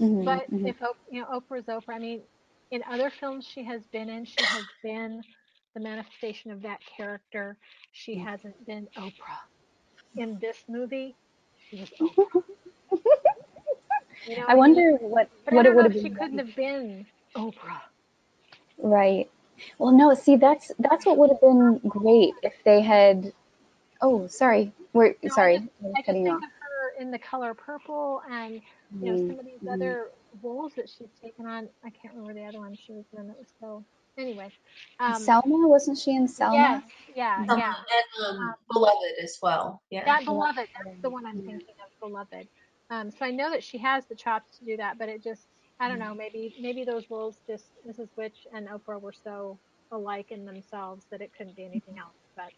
Mhm, But mhm. if you know Oprah's Oprah, I mean, in other films she has been in, she has been the manifestation of that character. She hasn't been Oprah. In this movie, she was Oprah. You know I what I mean? wonder what But what it would if have she been couldn't have been Oprah. Right. Well, no. See, that's that's what would have been great if they had. Oh, sorry. We're No, I sorry. just I was I just think off. of her in the color purple and you know Mhm, some of these mhm. other roles that she's taken on. I can't remember the other one she was in that was so. Anyway, um, Selma wasn't she in Selma? yes, yeah. Um, yeah. and um, Um, beloved as well. Yeah. That beloved, that's the one I'm Yeah. thinking of, beloved. Um, so I know that she has the chops to do that, but it just, I don't know, maybe maybe those roles just Mrs. Which and Oprah were so alike in themselves that it couldn't be anything else. But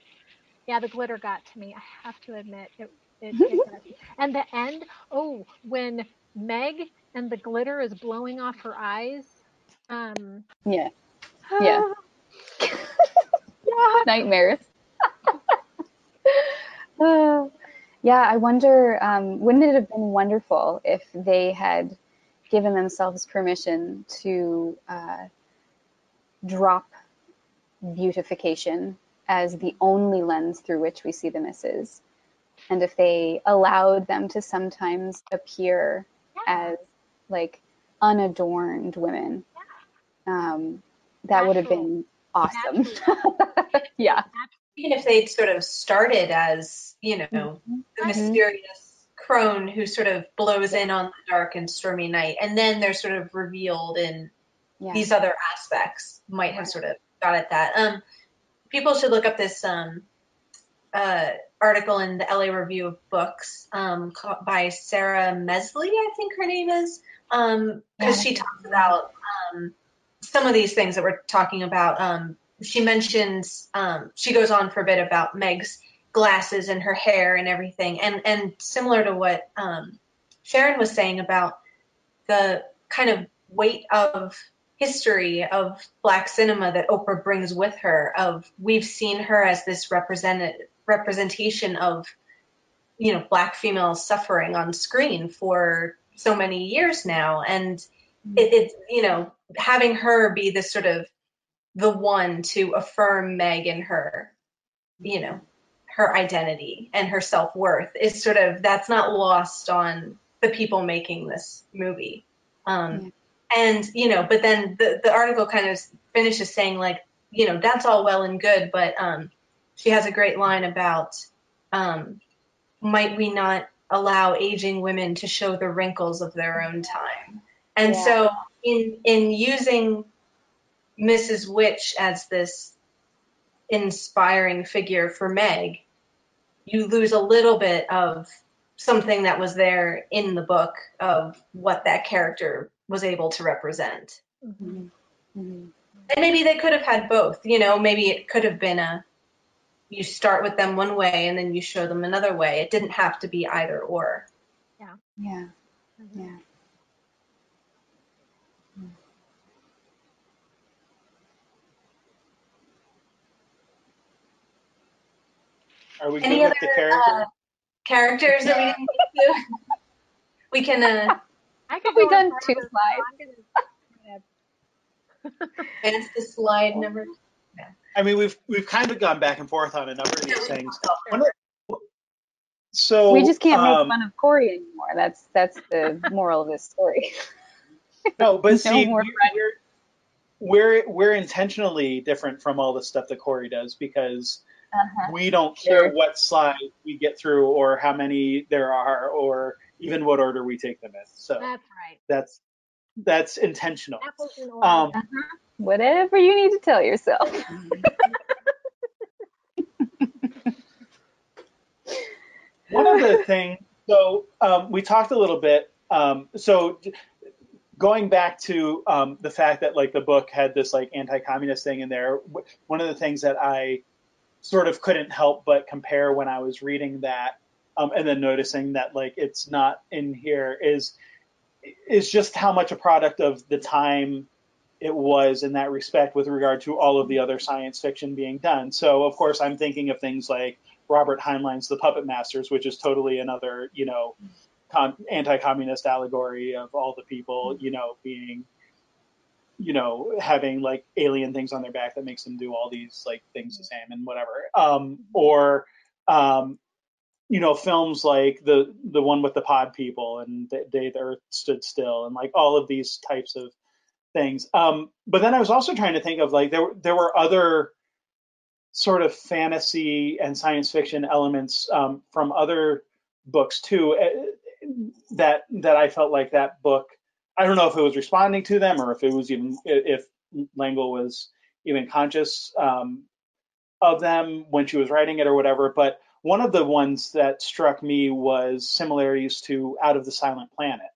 yeah, the glitter got to me. I have to admit, it it, it does. And the end, oh, when Meg and the glitter is blowing off her eyes. Um, Yeah. Yeah. yeah, Nightmares. Uh, yeah, I wonder, um, wouldn't it have been wonderful if they had given themselves permission to uh, drop beautification as the only lens through which we see the misses? And if they allowed them to sometimes appear as like unadorned women, um, that would have been awesome. Yeah. Even if they'd sort of started as, you know, Mhm. the Mhm. mysterious crone who sort of blows in on the dark and stormy night, and then they're sort of revealed in Yeah. these other aspects, might have sort of got at that. Um, people should look up this um, uh, article in the LA Review of Books um, by Sarah Mesle, I think her name is, because Yeah. she talks about um, some of these things that we're talking about. Um, she mentions, um, she goes on for a bit about Meg's glasses and her hair and everything, and and similar to what um, Sharon was saying about the kind of weight of history of black cinema that Oprah brings with her of we've seen her as this represented representation of you know black female suffering on screen for so many years now and it, it's you know having her be this sort of the one to affirm meg in her you know her identity and her self-worth is sort of that's not lost on the people making this movie um, Yeah. and you know but then the, the article kind of finishes saying like you know that's all well and good but um, she has a great line about um, might we not allow aging women to show the wrinkles of their own time and Yeah. so in in using mrs which as this inspiring figure for meg you lose a little bit of something that was there in the book of what that character was able to represent Mhm. Mhm. and maybe they could have had both you know maybe it could have been a you start with them one way and then you show them another way it didn't have to be either or Yeah. Mhm. Yeah. Are we Any good with the other, character? uh, characters that we didn't get to we can uh I could Have we go on done two slides? I'm advance the slide number I mean, we've we've kind of gone back and forth on a number of these things. One of- So we just can't um, make fun of Corey anymore. That's that's the moral of this story. No, but No see, more we, we're we're we're intentionally different from all the stuff that Corey does because Uh-huh. we don't care Sure. what slide we get through or how many there are or even what order we take them in. So That's right. that's that's intentional. Apples and Um, oranges. Whatever you need to tell yourself. One of the things, so um, we talked a little bit. Um, so going back to um, the fact that like the book had this like anti-communist thing in there, one of the things that I sort of couldn't help but compare when I was reading that, um, and then noticing that like it's not in here is is just how much a product of the time it was in that respect with regard to all of the other science fiction being done. So of course I'm thinking of things like Robert Heinlein's The Puppet Masters, which is totally another, you know, com- anti-communist allegory of all the people, you know, being, you know, having like alien things on their back that makes them do all these like things to Sam and whatever. Um, or, um, you know, films like the the one with the pod people and the Day the Earth Stood Still and like all of these types of things. Um, but then I was also trying to think of like there there were other sort of fantasy and science fiction elements um, from other books too eh, that that I felt like that book. I don't know if it was responding to them or if it was even if L'Engle was even conscious um, of them when she was writing it or whatever. But one of the ones that struck me was similarities to Out of the Silent Planet.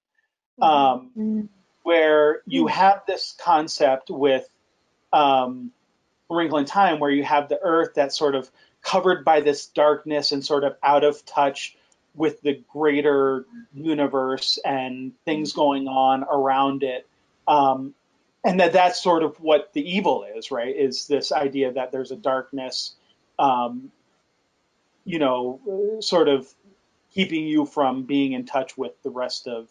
Um, Mm. where you have this concept with um, Wrinkle in Time, where you have the Earth that's sort of covered by this darkness and sort of out of touch with the greater universe and things going on around it. Um, and that that's sort of what the evil is, right? Is this idea that there's a darkness, um, you know, sort of keeping you from being in touch with the rest of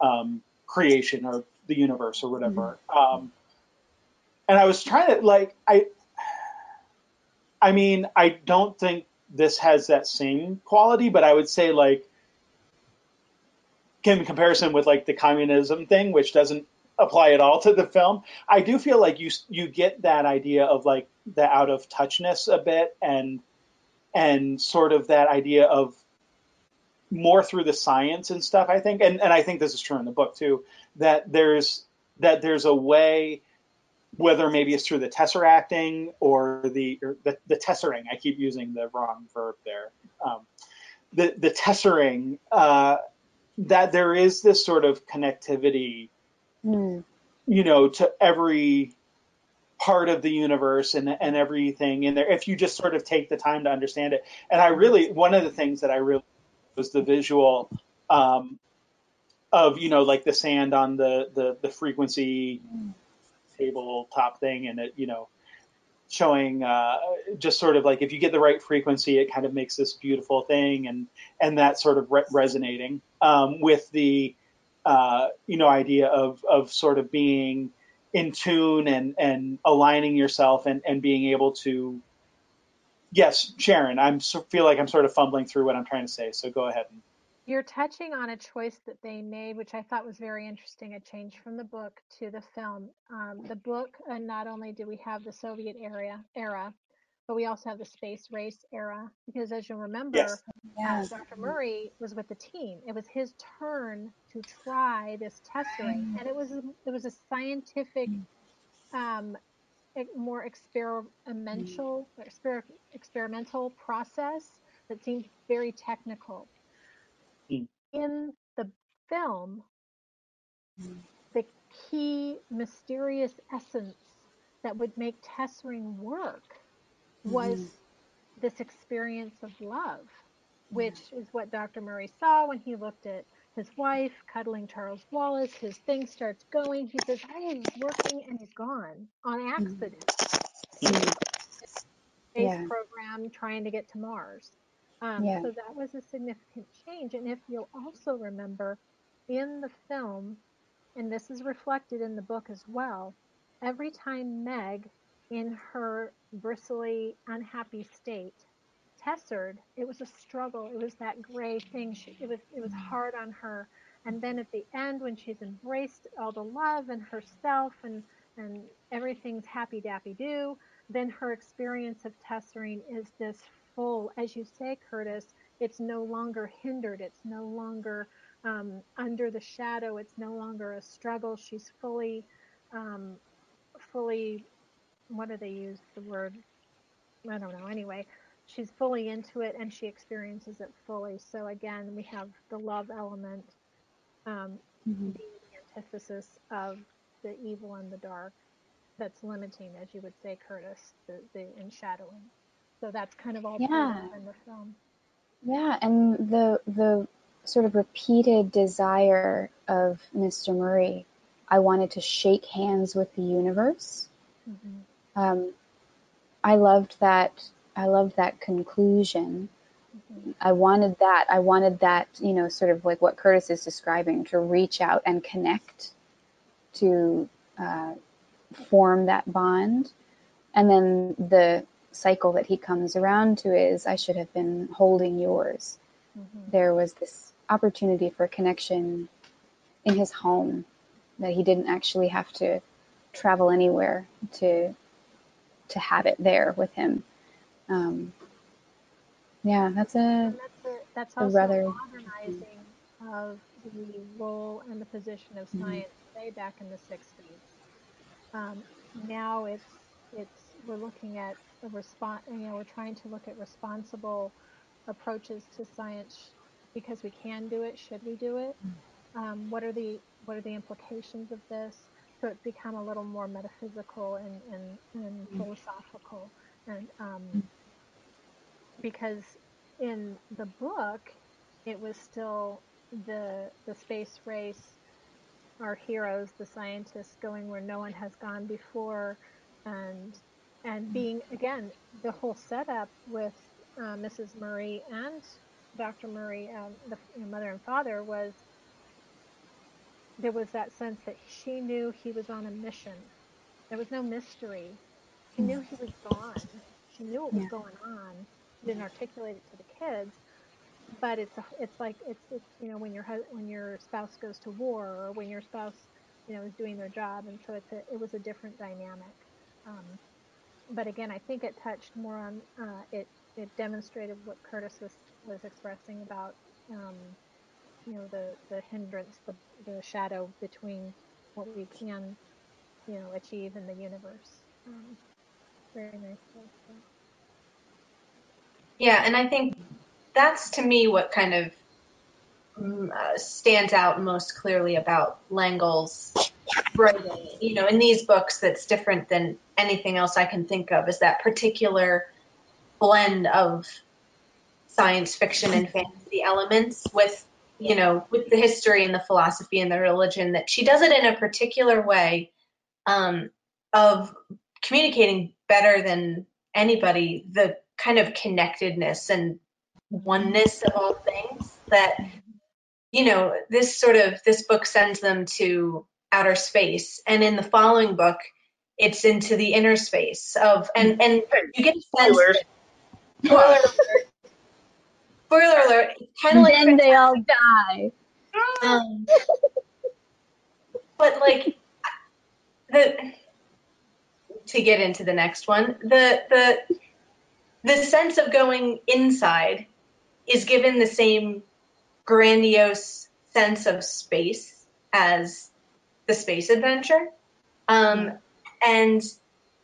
um, creation or the universe or whatever. Um, and I was trying to like I, I mean, I don't think this has that same quality, but I would say like in comparison with like the communism thing, which doesn't apply at all to the film, I do feel like you you get that idea of like the out of touchness a bit and and sort of that idea of more through the science and stuff i think. And, and i think this is true in the book too that there's that there's a way whether maybe it's through the tesseracting or the or the, the tessering i keep using the wrong verb there. Um, the the tessering uh, that there is this sort of connectivity Mm. you know to every part of the universe and and everything in there if you just sort of take the time to understand it. And i really one of the things that i really was the visual um, of you know like the sand on the the, the frequency tabletop thing, and it you know showing uh, just sort of like if you get the right frequency, it kind of makes this beautiful thing, and and that sort of re- resonating um, with the uh, you know idea of of sort of being in tune and and aligning yourself and and being able to yes sharon i'm feel like i'm sort of fumbling through what i'm trying to say. So go ahead you're touching on a choice that they made which i thought was very interesting a change from the book to the film um, the book uh, not only do we have the soviet era era but we also have the space race era because as you remember yes. uh, dr murray was with the team it was his turn to try this tesseract and it was it was a scientific um, more experimental exper- experimental process that seemed very technical mm. In the film the key mysterious essence that would make tessering work was mm-hmm. this experience of love which is what dr murray saw when he looked at his wife cuddling charles wallace his thing starts going he says i was working and he's gone on accident mm-hmm. space yeah. program trying to get to Mars. Um, yeah. So that was a significant change. And if you'll also remember in the film, and this is reflected in the book as well, every time Meg, in her bristly, unhappy state, tessered, it was a struggle. It was that gray thing. She, it was it was hard on her. And then at the end, when she's embraced all the love and herself and and everything's happy dappy do, then her experience of tessering is this full, as you say, Curtis, it's no longer hindered, it's no longer um, under the shadow, it's no longer a struggle. She's fully, um, fully, what do they use the word? I don't know. Anyway, she's fully into it and she experiences it fully. So again, we have the love element um, mm-hmm. the antithesis of the evil and the dark that's limiting, as you would say, Curtis, the, the enshadowing. So that's kind of all yeah. in the film. Yeah, and the the sort of repeated desire of Mr. Murray. I wanted to shake hands with the universe. Mm-hmm. Um, I loved that. I loved that conclusion. Mm-hmm. I wanted that. I wanted that. You know, sort of like what Curtis is describing, to reach out and connect to uh, form that bond. And then the cycle that he comes around to is I should have been holding yours. Mm-hmm. There was this opportunity for connection in his home that he didn't actually have to travel anywhere to to have it there with him. Um, yeah, that's a that's, a, that's also a rather modernizing of the role and the position of mm-hmm. science mm-hmm. way back in the 60s. Um, now it's it's we're looking at a response. You know, we're trying to look at responsible approaches to science because we can do it. Should we do it? Um, what are the what are the implications of this? So it's become a little more metaphysical and and, and philosophical, and um, because in the book it was still the the space race our heroes, the scientists, going where no one has gone before, and and being again the whole setup with uh, Mrs. Murray and Dr. Murray, um, the you know, mother and father, was there was that sense that she knew he was on a mission. There was no mystery. She knew he was gone. She knew what was yeah. going on. She didn't articulate it to the kids, but it's a, it's like it's it's you know when your when your spouse goes to war or when your spouse you know is doing their job and so it's a, it was a different dynamic um, but again i think it touched more on uh, it it demonstrated what curtis was was expressing about um, you know the the hindrance the the shadow between what we can you know achieve in the universe. Um, very nice yeah and i think that's to me what kind of mm, uh, stands out most clearly about L'Engle's writing. You know, in these books, that's different than anything else I can think of. Is that particular blend of science fiction and fantasy elements with you know with the history and the philosophy and the religion that she does it in a particular way um, of communicating better than anybody the kind of connectedness and oneness of all things that you know this sort of this book sends them to outer space and in the following book it's into the inner space of and and you get a sense Spoilers. spoiler alert spoiler alert kind of like then they all die. um, but like the to get into the next one the the the sense of going inside is given the same grandiose sense of space as the space adventure. Um, and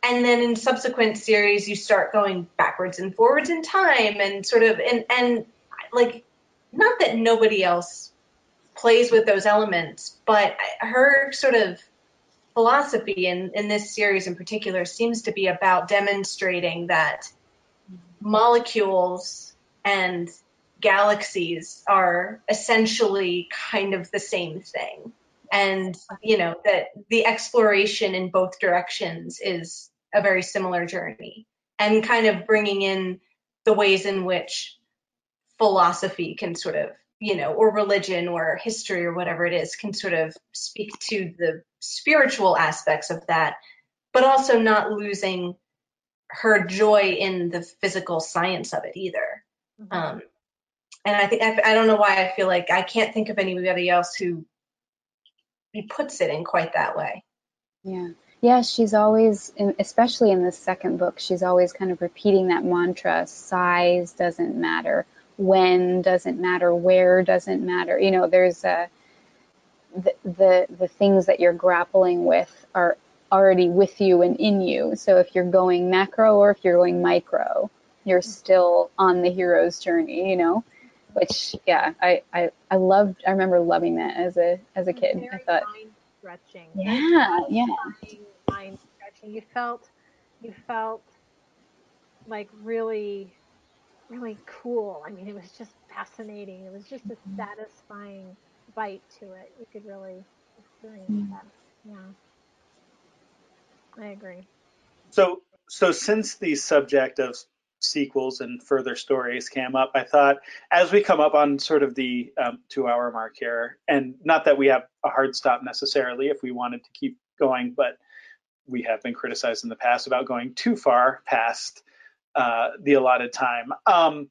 and then in subsequent series you start going backwards and forwards in time and sort of and and like not that nobody else plays with those elements but her sort of philosophy in in this series in particular seems to be about demonstrating that molecules and galaxies are essentially kind of the same thing and you know that the exploration in both directions is a very similar journey and kind of bringing in the ways in which philosophy can sort of you know or religion or history or whatever it is can sort of speak to the spiritual aspects of that but also not losing her joy in the physical science of it either. Um, and I think I, I don't know why I feel like I can't think of anybody else who who puts it in quite that way. Yeah. Yeah, she's always, especially in the second book, she's always kind of repeating that mantra size doesn't matter, when doesn't matter, where doesn't matter. You know, there's a, the, the, the things that you're grappling with are already with you and in you. So if you're going macro or if you're going micro, you're still on the hero's journey, you know? Which, yeah, I, I, I loved, I remember loving that as a, as a kid. I thought, mind stretching. yeah, yeah. Mind, mind stretching. You felt, you felt like really, really cool. I mean, it was just fascinating. It was just a satisfying bite to it. You could really experience Mm. that. Yeah. I agree. So, so since the subject of sequels and further stories came up, I thought as we come up on sort of the um, two-hour mark here, and not that we have a hard stop necessarily if we wanted to keep going, but we have been criticized in the past about going too far past uh, the allotted time. Um,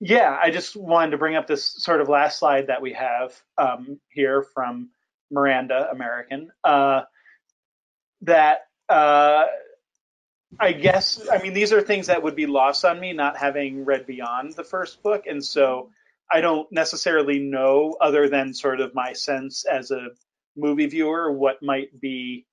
yeah, I just wanted to bring up this sort of last slide that we have um, here from Miranda American. Uh, that uh, I guess, I mean, these are things that would be lost on me not having read beyond the first book. And so I don't necessarily know, other than sort of my sense as a movie viewer, what might be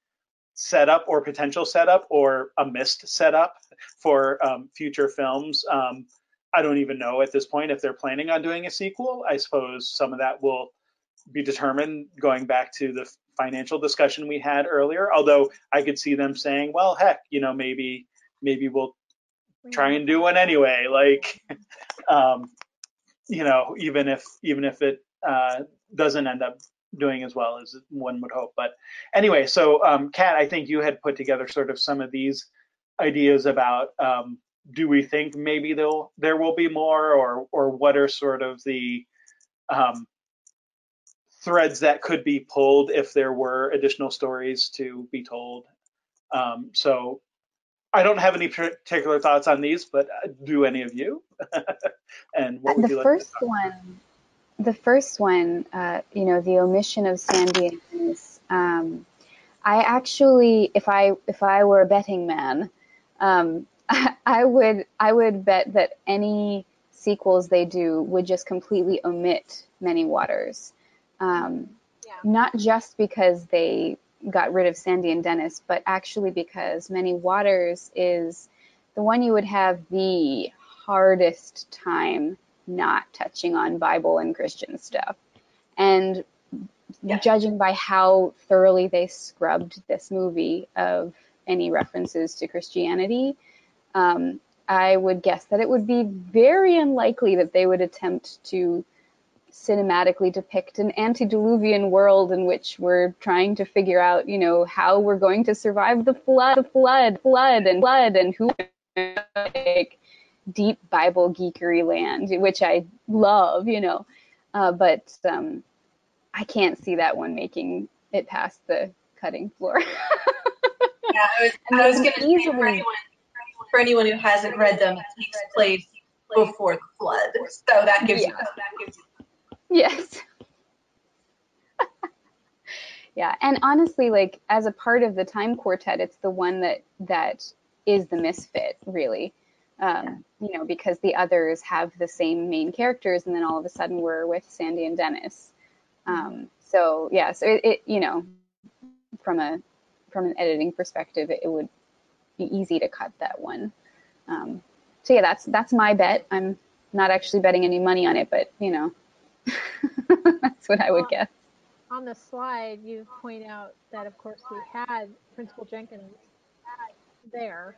setup or potential setup or a missed setup for um, future films. Um, I don't even know at this point if they're planning on doing a sequel. I suppose some of that will be determined going back to the financial discussion we had earlier. Although I could see them saying, "Well, heck, you know, maybe maybe we'll try and do one anyway." Like, um, you know, even if even if it uh, doesn't end up doing as well as one would hope. But anyway, so um, Kat, I think you had put together sort of some of these ideas about um, do we think maybe there'll there will be more, or or what are sort of the um, threads that could be pulled if there were additional stories to be told. Um, so I don't have any particular thoughts on these, but uh, do any of you? and what would the you like? first one, the first one, uh, you know, the omission of Sandy and Dennis. Um, I actually, if I if I were a betting man, um, I would I would bet that any sequels they do would just completely omit Many Waters. Um, Yeah. not just because they got rid of Sandy and Dennis, but actually because Many Waters is the one you would have the hardest time not touching on Bible and Christian stuff. And Yeah. judging by how thoroughly they scrubbed this movie of any references to Christianity, um, I would guess that it would be very unlikely that they would attempt to cinematically depict an antediluvian world in which we're trying to figure out, you know, how we're going to survive the flood, the flood, flood, and flood, and who like deep Bible geekery land, which I love, you know. Uh, but um, I can't see that one making it past the cutting floor. yeah, I was, I was going to say for anyone, for anyone who hasn't read them, it takes place before the flood, so that gives yeah. you that gives you Yes. yeah, and honestly, like as a part of the time quartet, it's the one that that is the misfit, really. Um, you know, because the others have the same main characters, and then all of a sudden we're with Sandy and Dennis. Um, so yeah, so it, it, you know, from a from an editing perspective, it, it would be easy to cut that one. Um, so yeah, that's that's my bet. I'm not actually betting any money on it, but you know, That's what I would guess. On the slide, you point out that, of course, we had Principal Jenkins there,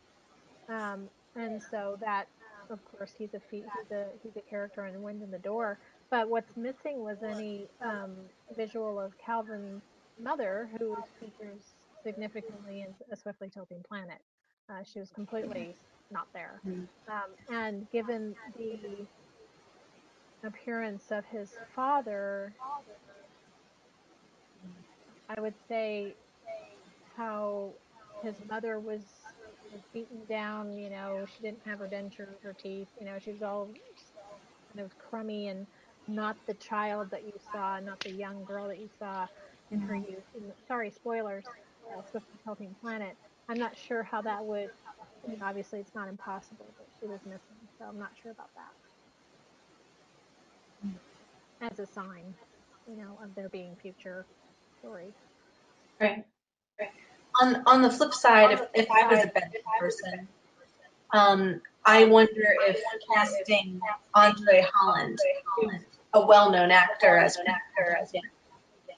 um, and so that, of course, he's a he's a he's a character in Wind in the Door. But what's missing was any um, visual of Calvin's mother, who features significantly in A Swiftly Tilting Planet. Uh, she was completely not there. Mm-hmm. Um, and given the appearance of his father, I would say how his mother was, beaten down, you know, she didn't have her dentures or teeth, you know, she was all kind of crummy and not the child that you saw, not the young girl that you saw in her youth. And, sorry, spoilers, uh, Swift Tilting Planet. I'm not sure how that would, you know, obviously it's not impossible, but she was missing, so I'm not sure about that as a sign, you know, of there being future stories. Right. right. On on the flip side, if, if I was a bench person, um, I wonder if casting Andre Holland, a well-known actor as an actor, as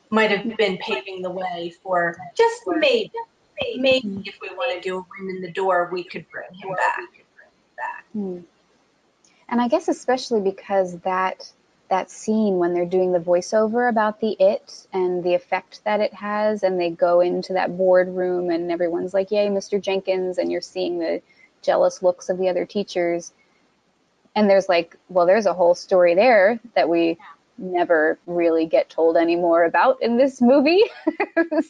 might have been paving the way for just maybe, maybe if we want to do a room in the door, we could bring him back. Hmm. And I guess especially because that that scene when they're doing the voiceover about the it and the effect that it has and they go into that boardroom and everyone's like yay mr jenkins and you're seeing the jealous looks of the other teachers. And there's like well there's a whole story there that we never really get told anymore about in this movie.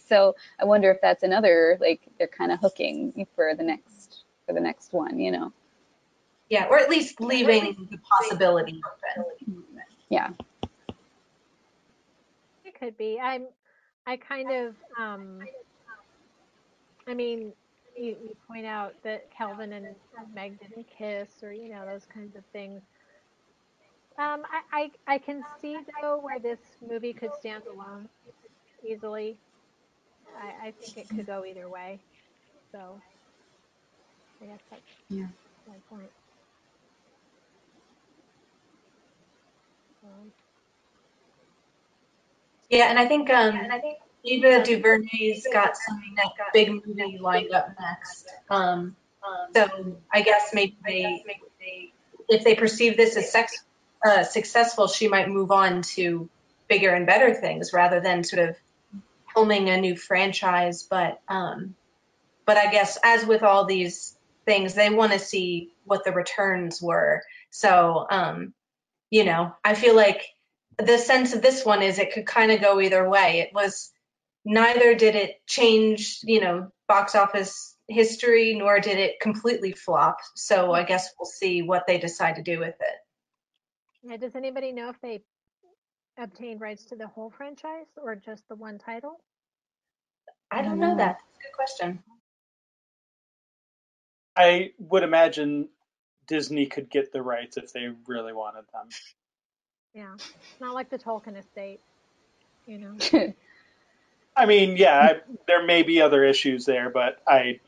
So i wonder if that's another like they're kind of hooking for the next for the next one you know? Yeah or at least leaving the possibility open yeah. It could be. I'm. I kind of. Um, I mean, you, you point out that Calvin and Meg didn't kiss, or you know those kinds of things. Um, I, I I can see though where this movie could stand alone easily. I, I think it could go either way. So I guess that's yeah. my point. Yeah, and I think um, and I think Ava DuVernay's got some big movie lined up next. Um, so I guess maybe they, if they perceive this as sex, uh, successful, she might move on to bigger and better things rather than sort of filming a new franchise. But um, but I guess as with all these things, they want to see what the returns were. So um, you know, I feel like the sense of this one is it could kind of go either way. It was neither did it change, you know, box office history, nor did it completely flop. So I mm-hmm. guess we'll see what they decide to do with it. Yeah, does anybody know if they obtained rights to the whole franchise or just the one title? I don't know that. good question. I would imagine Disney could get the rights if they really wanted them. Yeah, it's not like the Tolkien estate, you know. I mean, yeah, I, there may be other issues there, but I,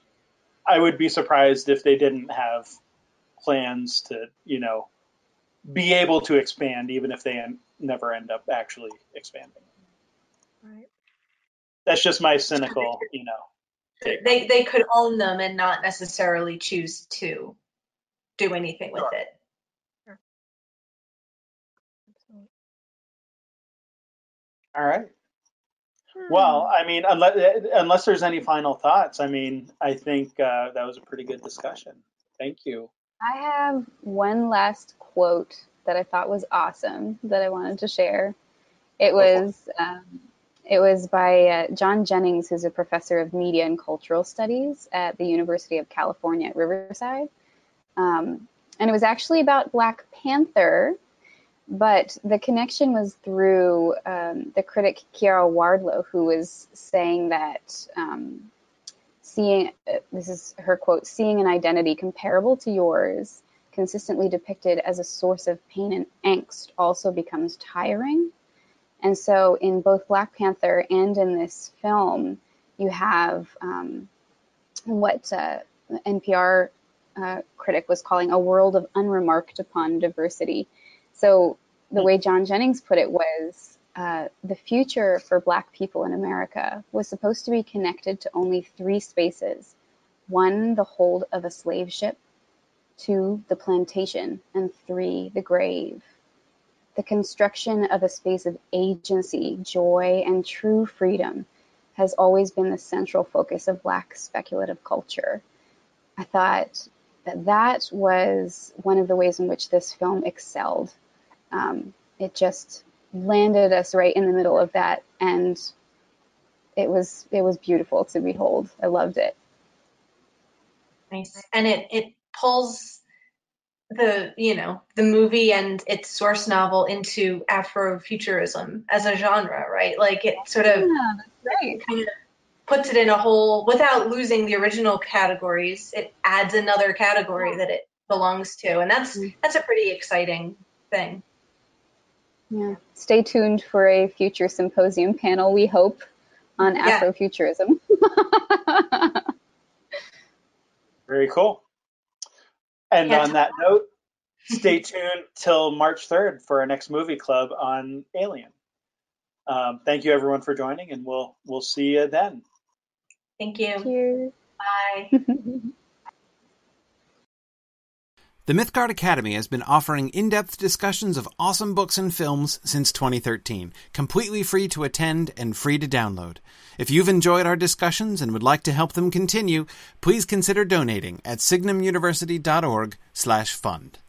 I would be surprised if they didn't have plans to, you know, be able to expand, even if they en- never end up actually expanding. Right. That's just my cynical, you know. They they could own them and not necessarily choose to do anything with it. All right. Well, I mean, unless unless there's any final thoughts, I mean, I think uh, that was a pretty good discussion. Thank you. I have one last quote that I thought was awesome that I wanted to share. It was um, it was by uh, John Jennings, who's a professor of media and cultural studies at the University of California at Riverside, um, and it was actually about Black Panther but the connection was through um, the critic Ciara Wardlow, who was saying that um, seeing uh, this is her quote seeing an identity comparable to yours consistently depicted as a source of pain and angst also becomes tiring. And so, in both Black Panther and in this film, you have um, what uh, NPR uh, critic was calling a world of unremarked upon diversity so the way John Jennings put it was uh, the future for Black people in America was supposed to be connected to only three spaces one, the hold of a slave ship, two, the plantation, and three, the grave. The construction of a space of agency, joy, and true freedom has always been the central focus of Black speculative culture. I thought that that was one of the ways in which this film excelled um, it just landed us right in the middle of that, and it was it was beautiful to behold. I loved it. Nice, and it it pulls the you know the movie and its source novel into Afrofuturism as a genre, right? Like it sort of yeah, right. kind of puts it in a whole without losing the original categories. It adds another category that it belongs to, and that's Mm. that's a pretty exciting thing. Yeah. Stay tuned for a future symposium panel, we hope, on Yeah. Afrofuturism. Very cool. And Yeah. on that note, stay tuned till March 3rd for our next movie club on Alien. Um, thank you everyone for joining, and we'll we'll see you then. Thank you. Cheers. Bye. The Mythgard Academy has been offering in depth discussions of awesome books and films since 2013, completely free to attend and free to download. If you've enjoyed our discussions and would like to help them continue, please consider donating at signumuniversity.org/fund.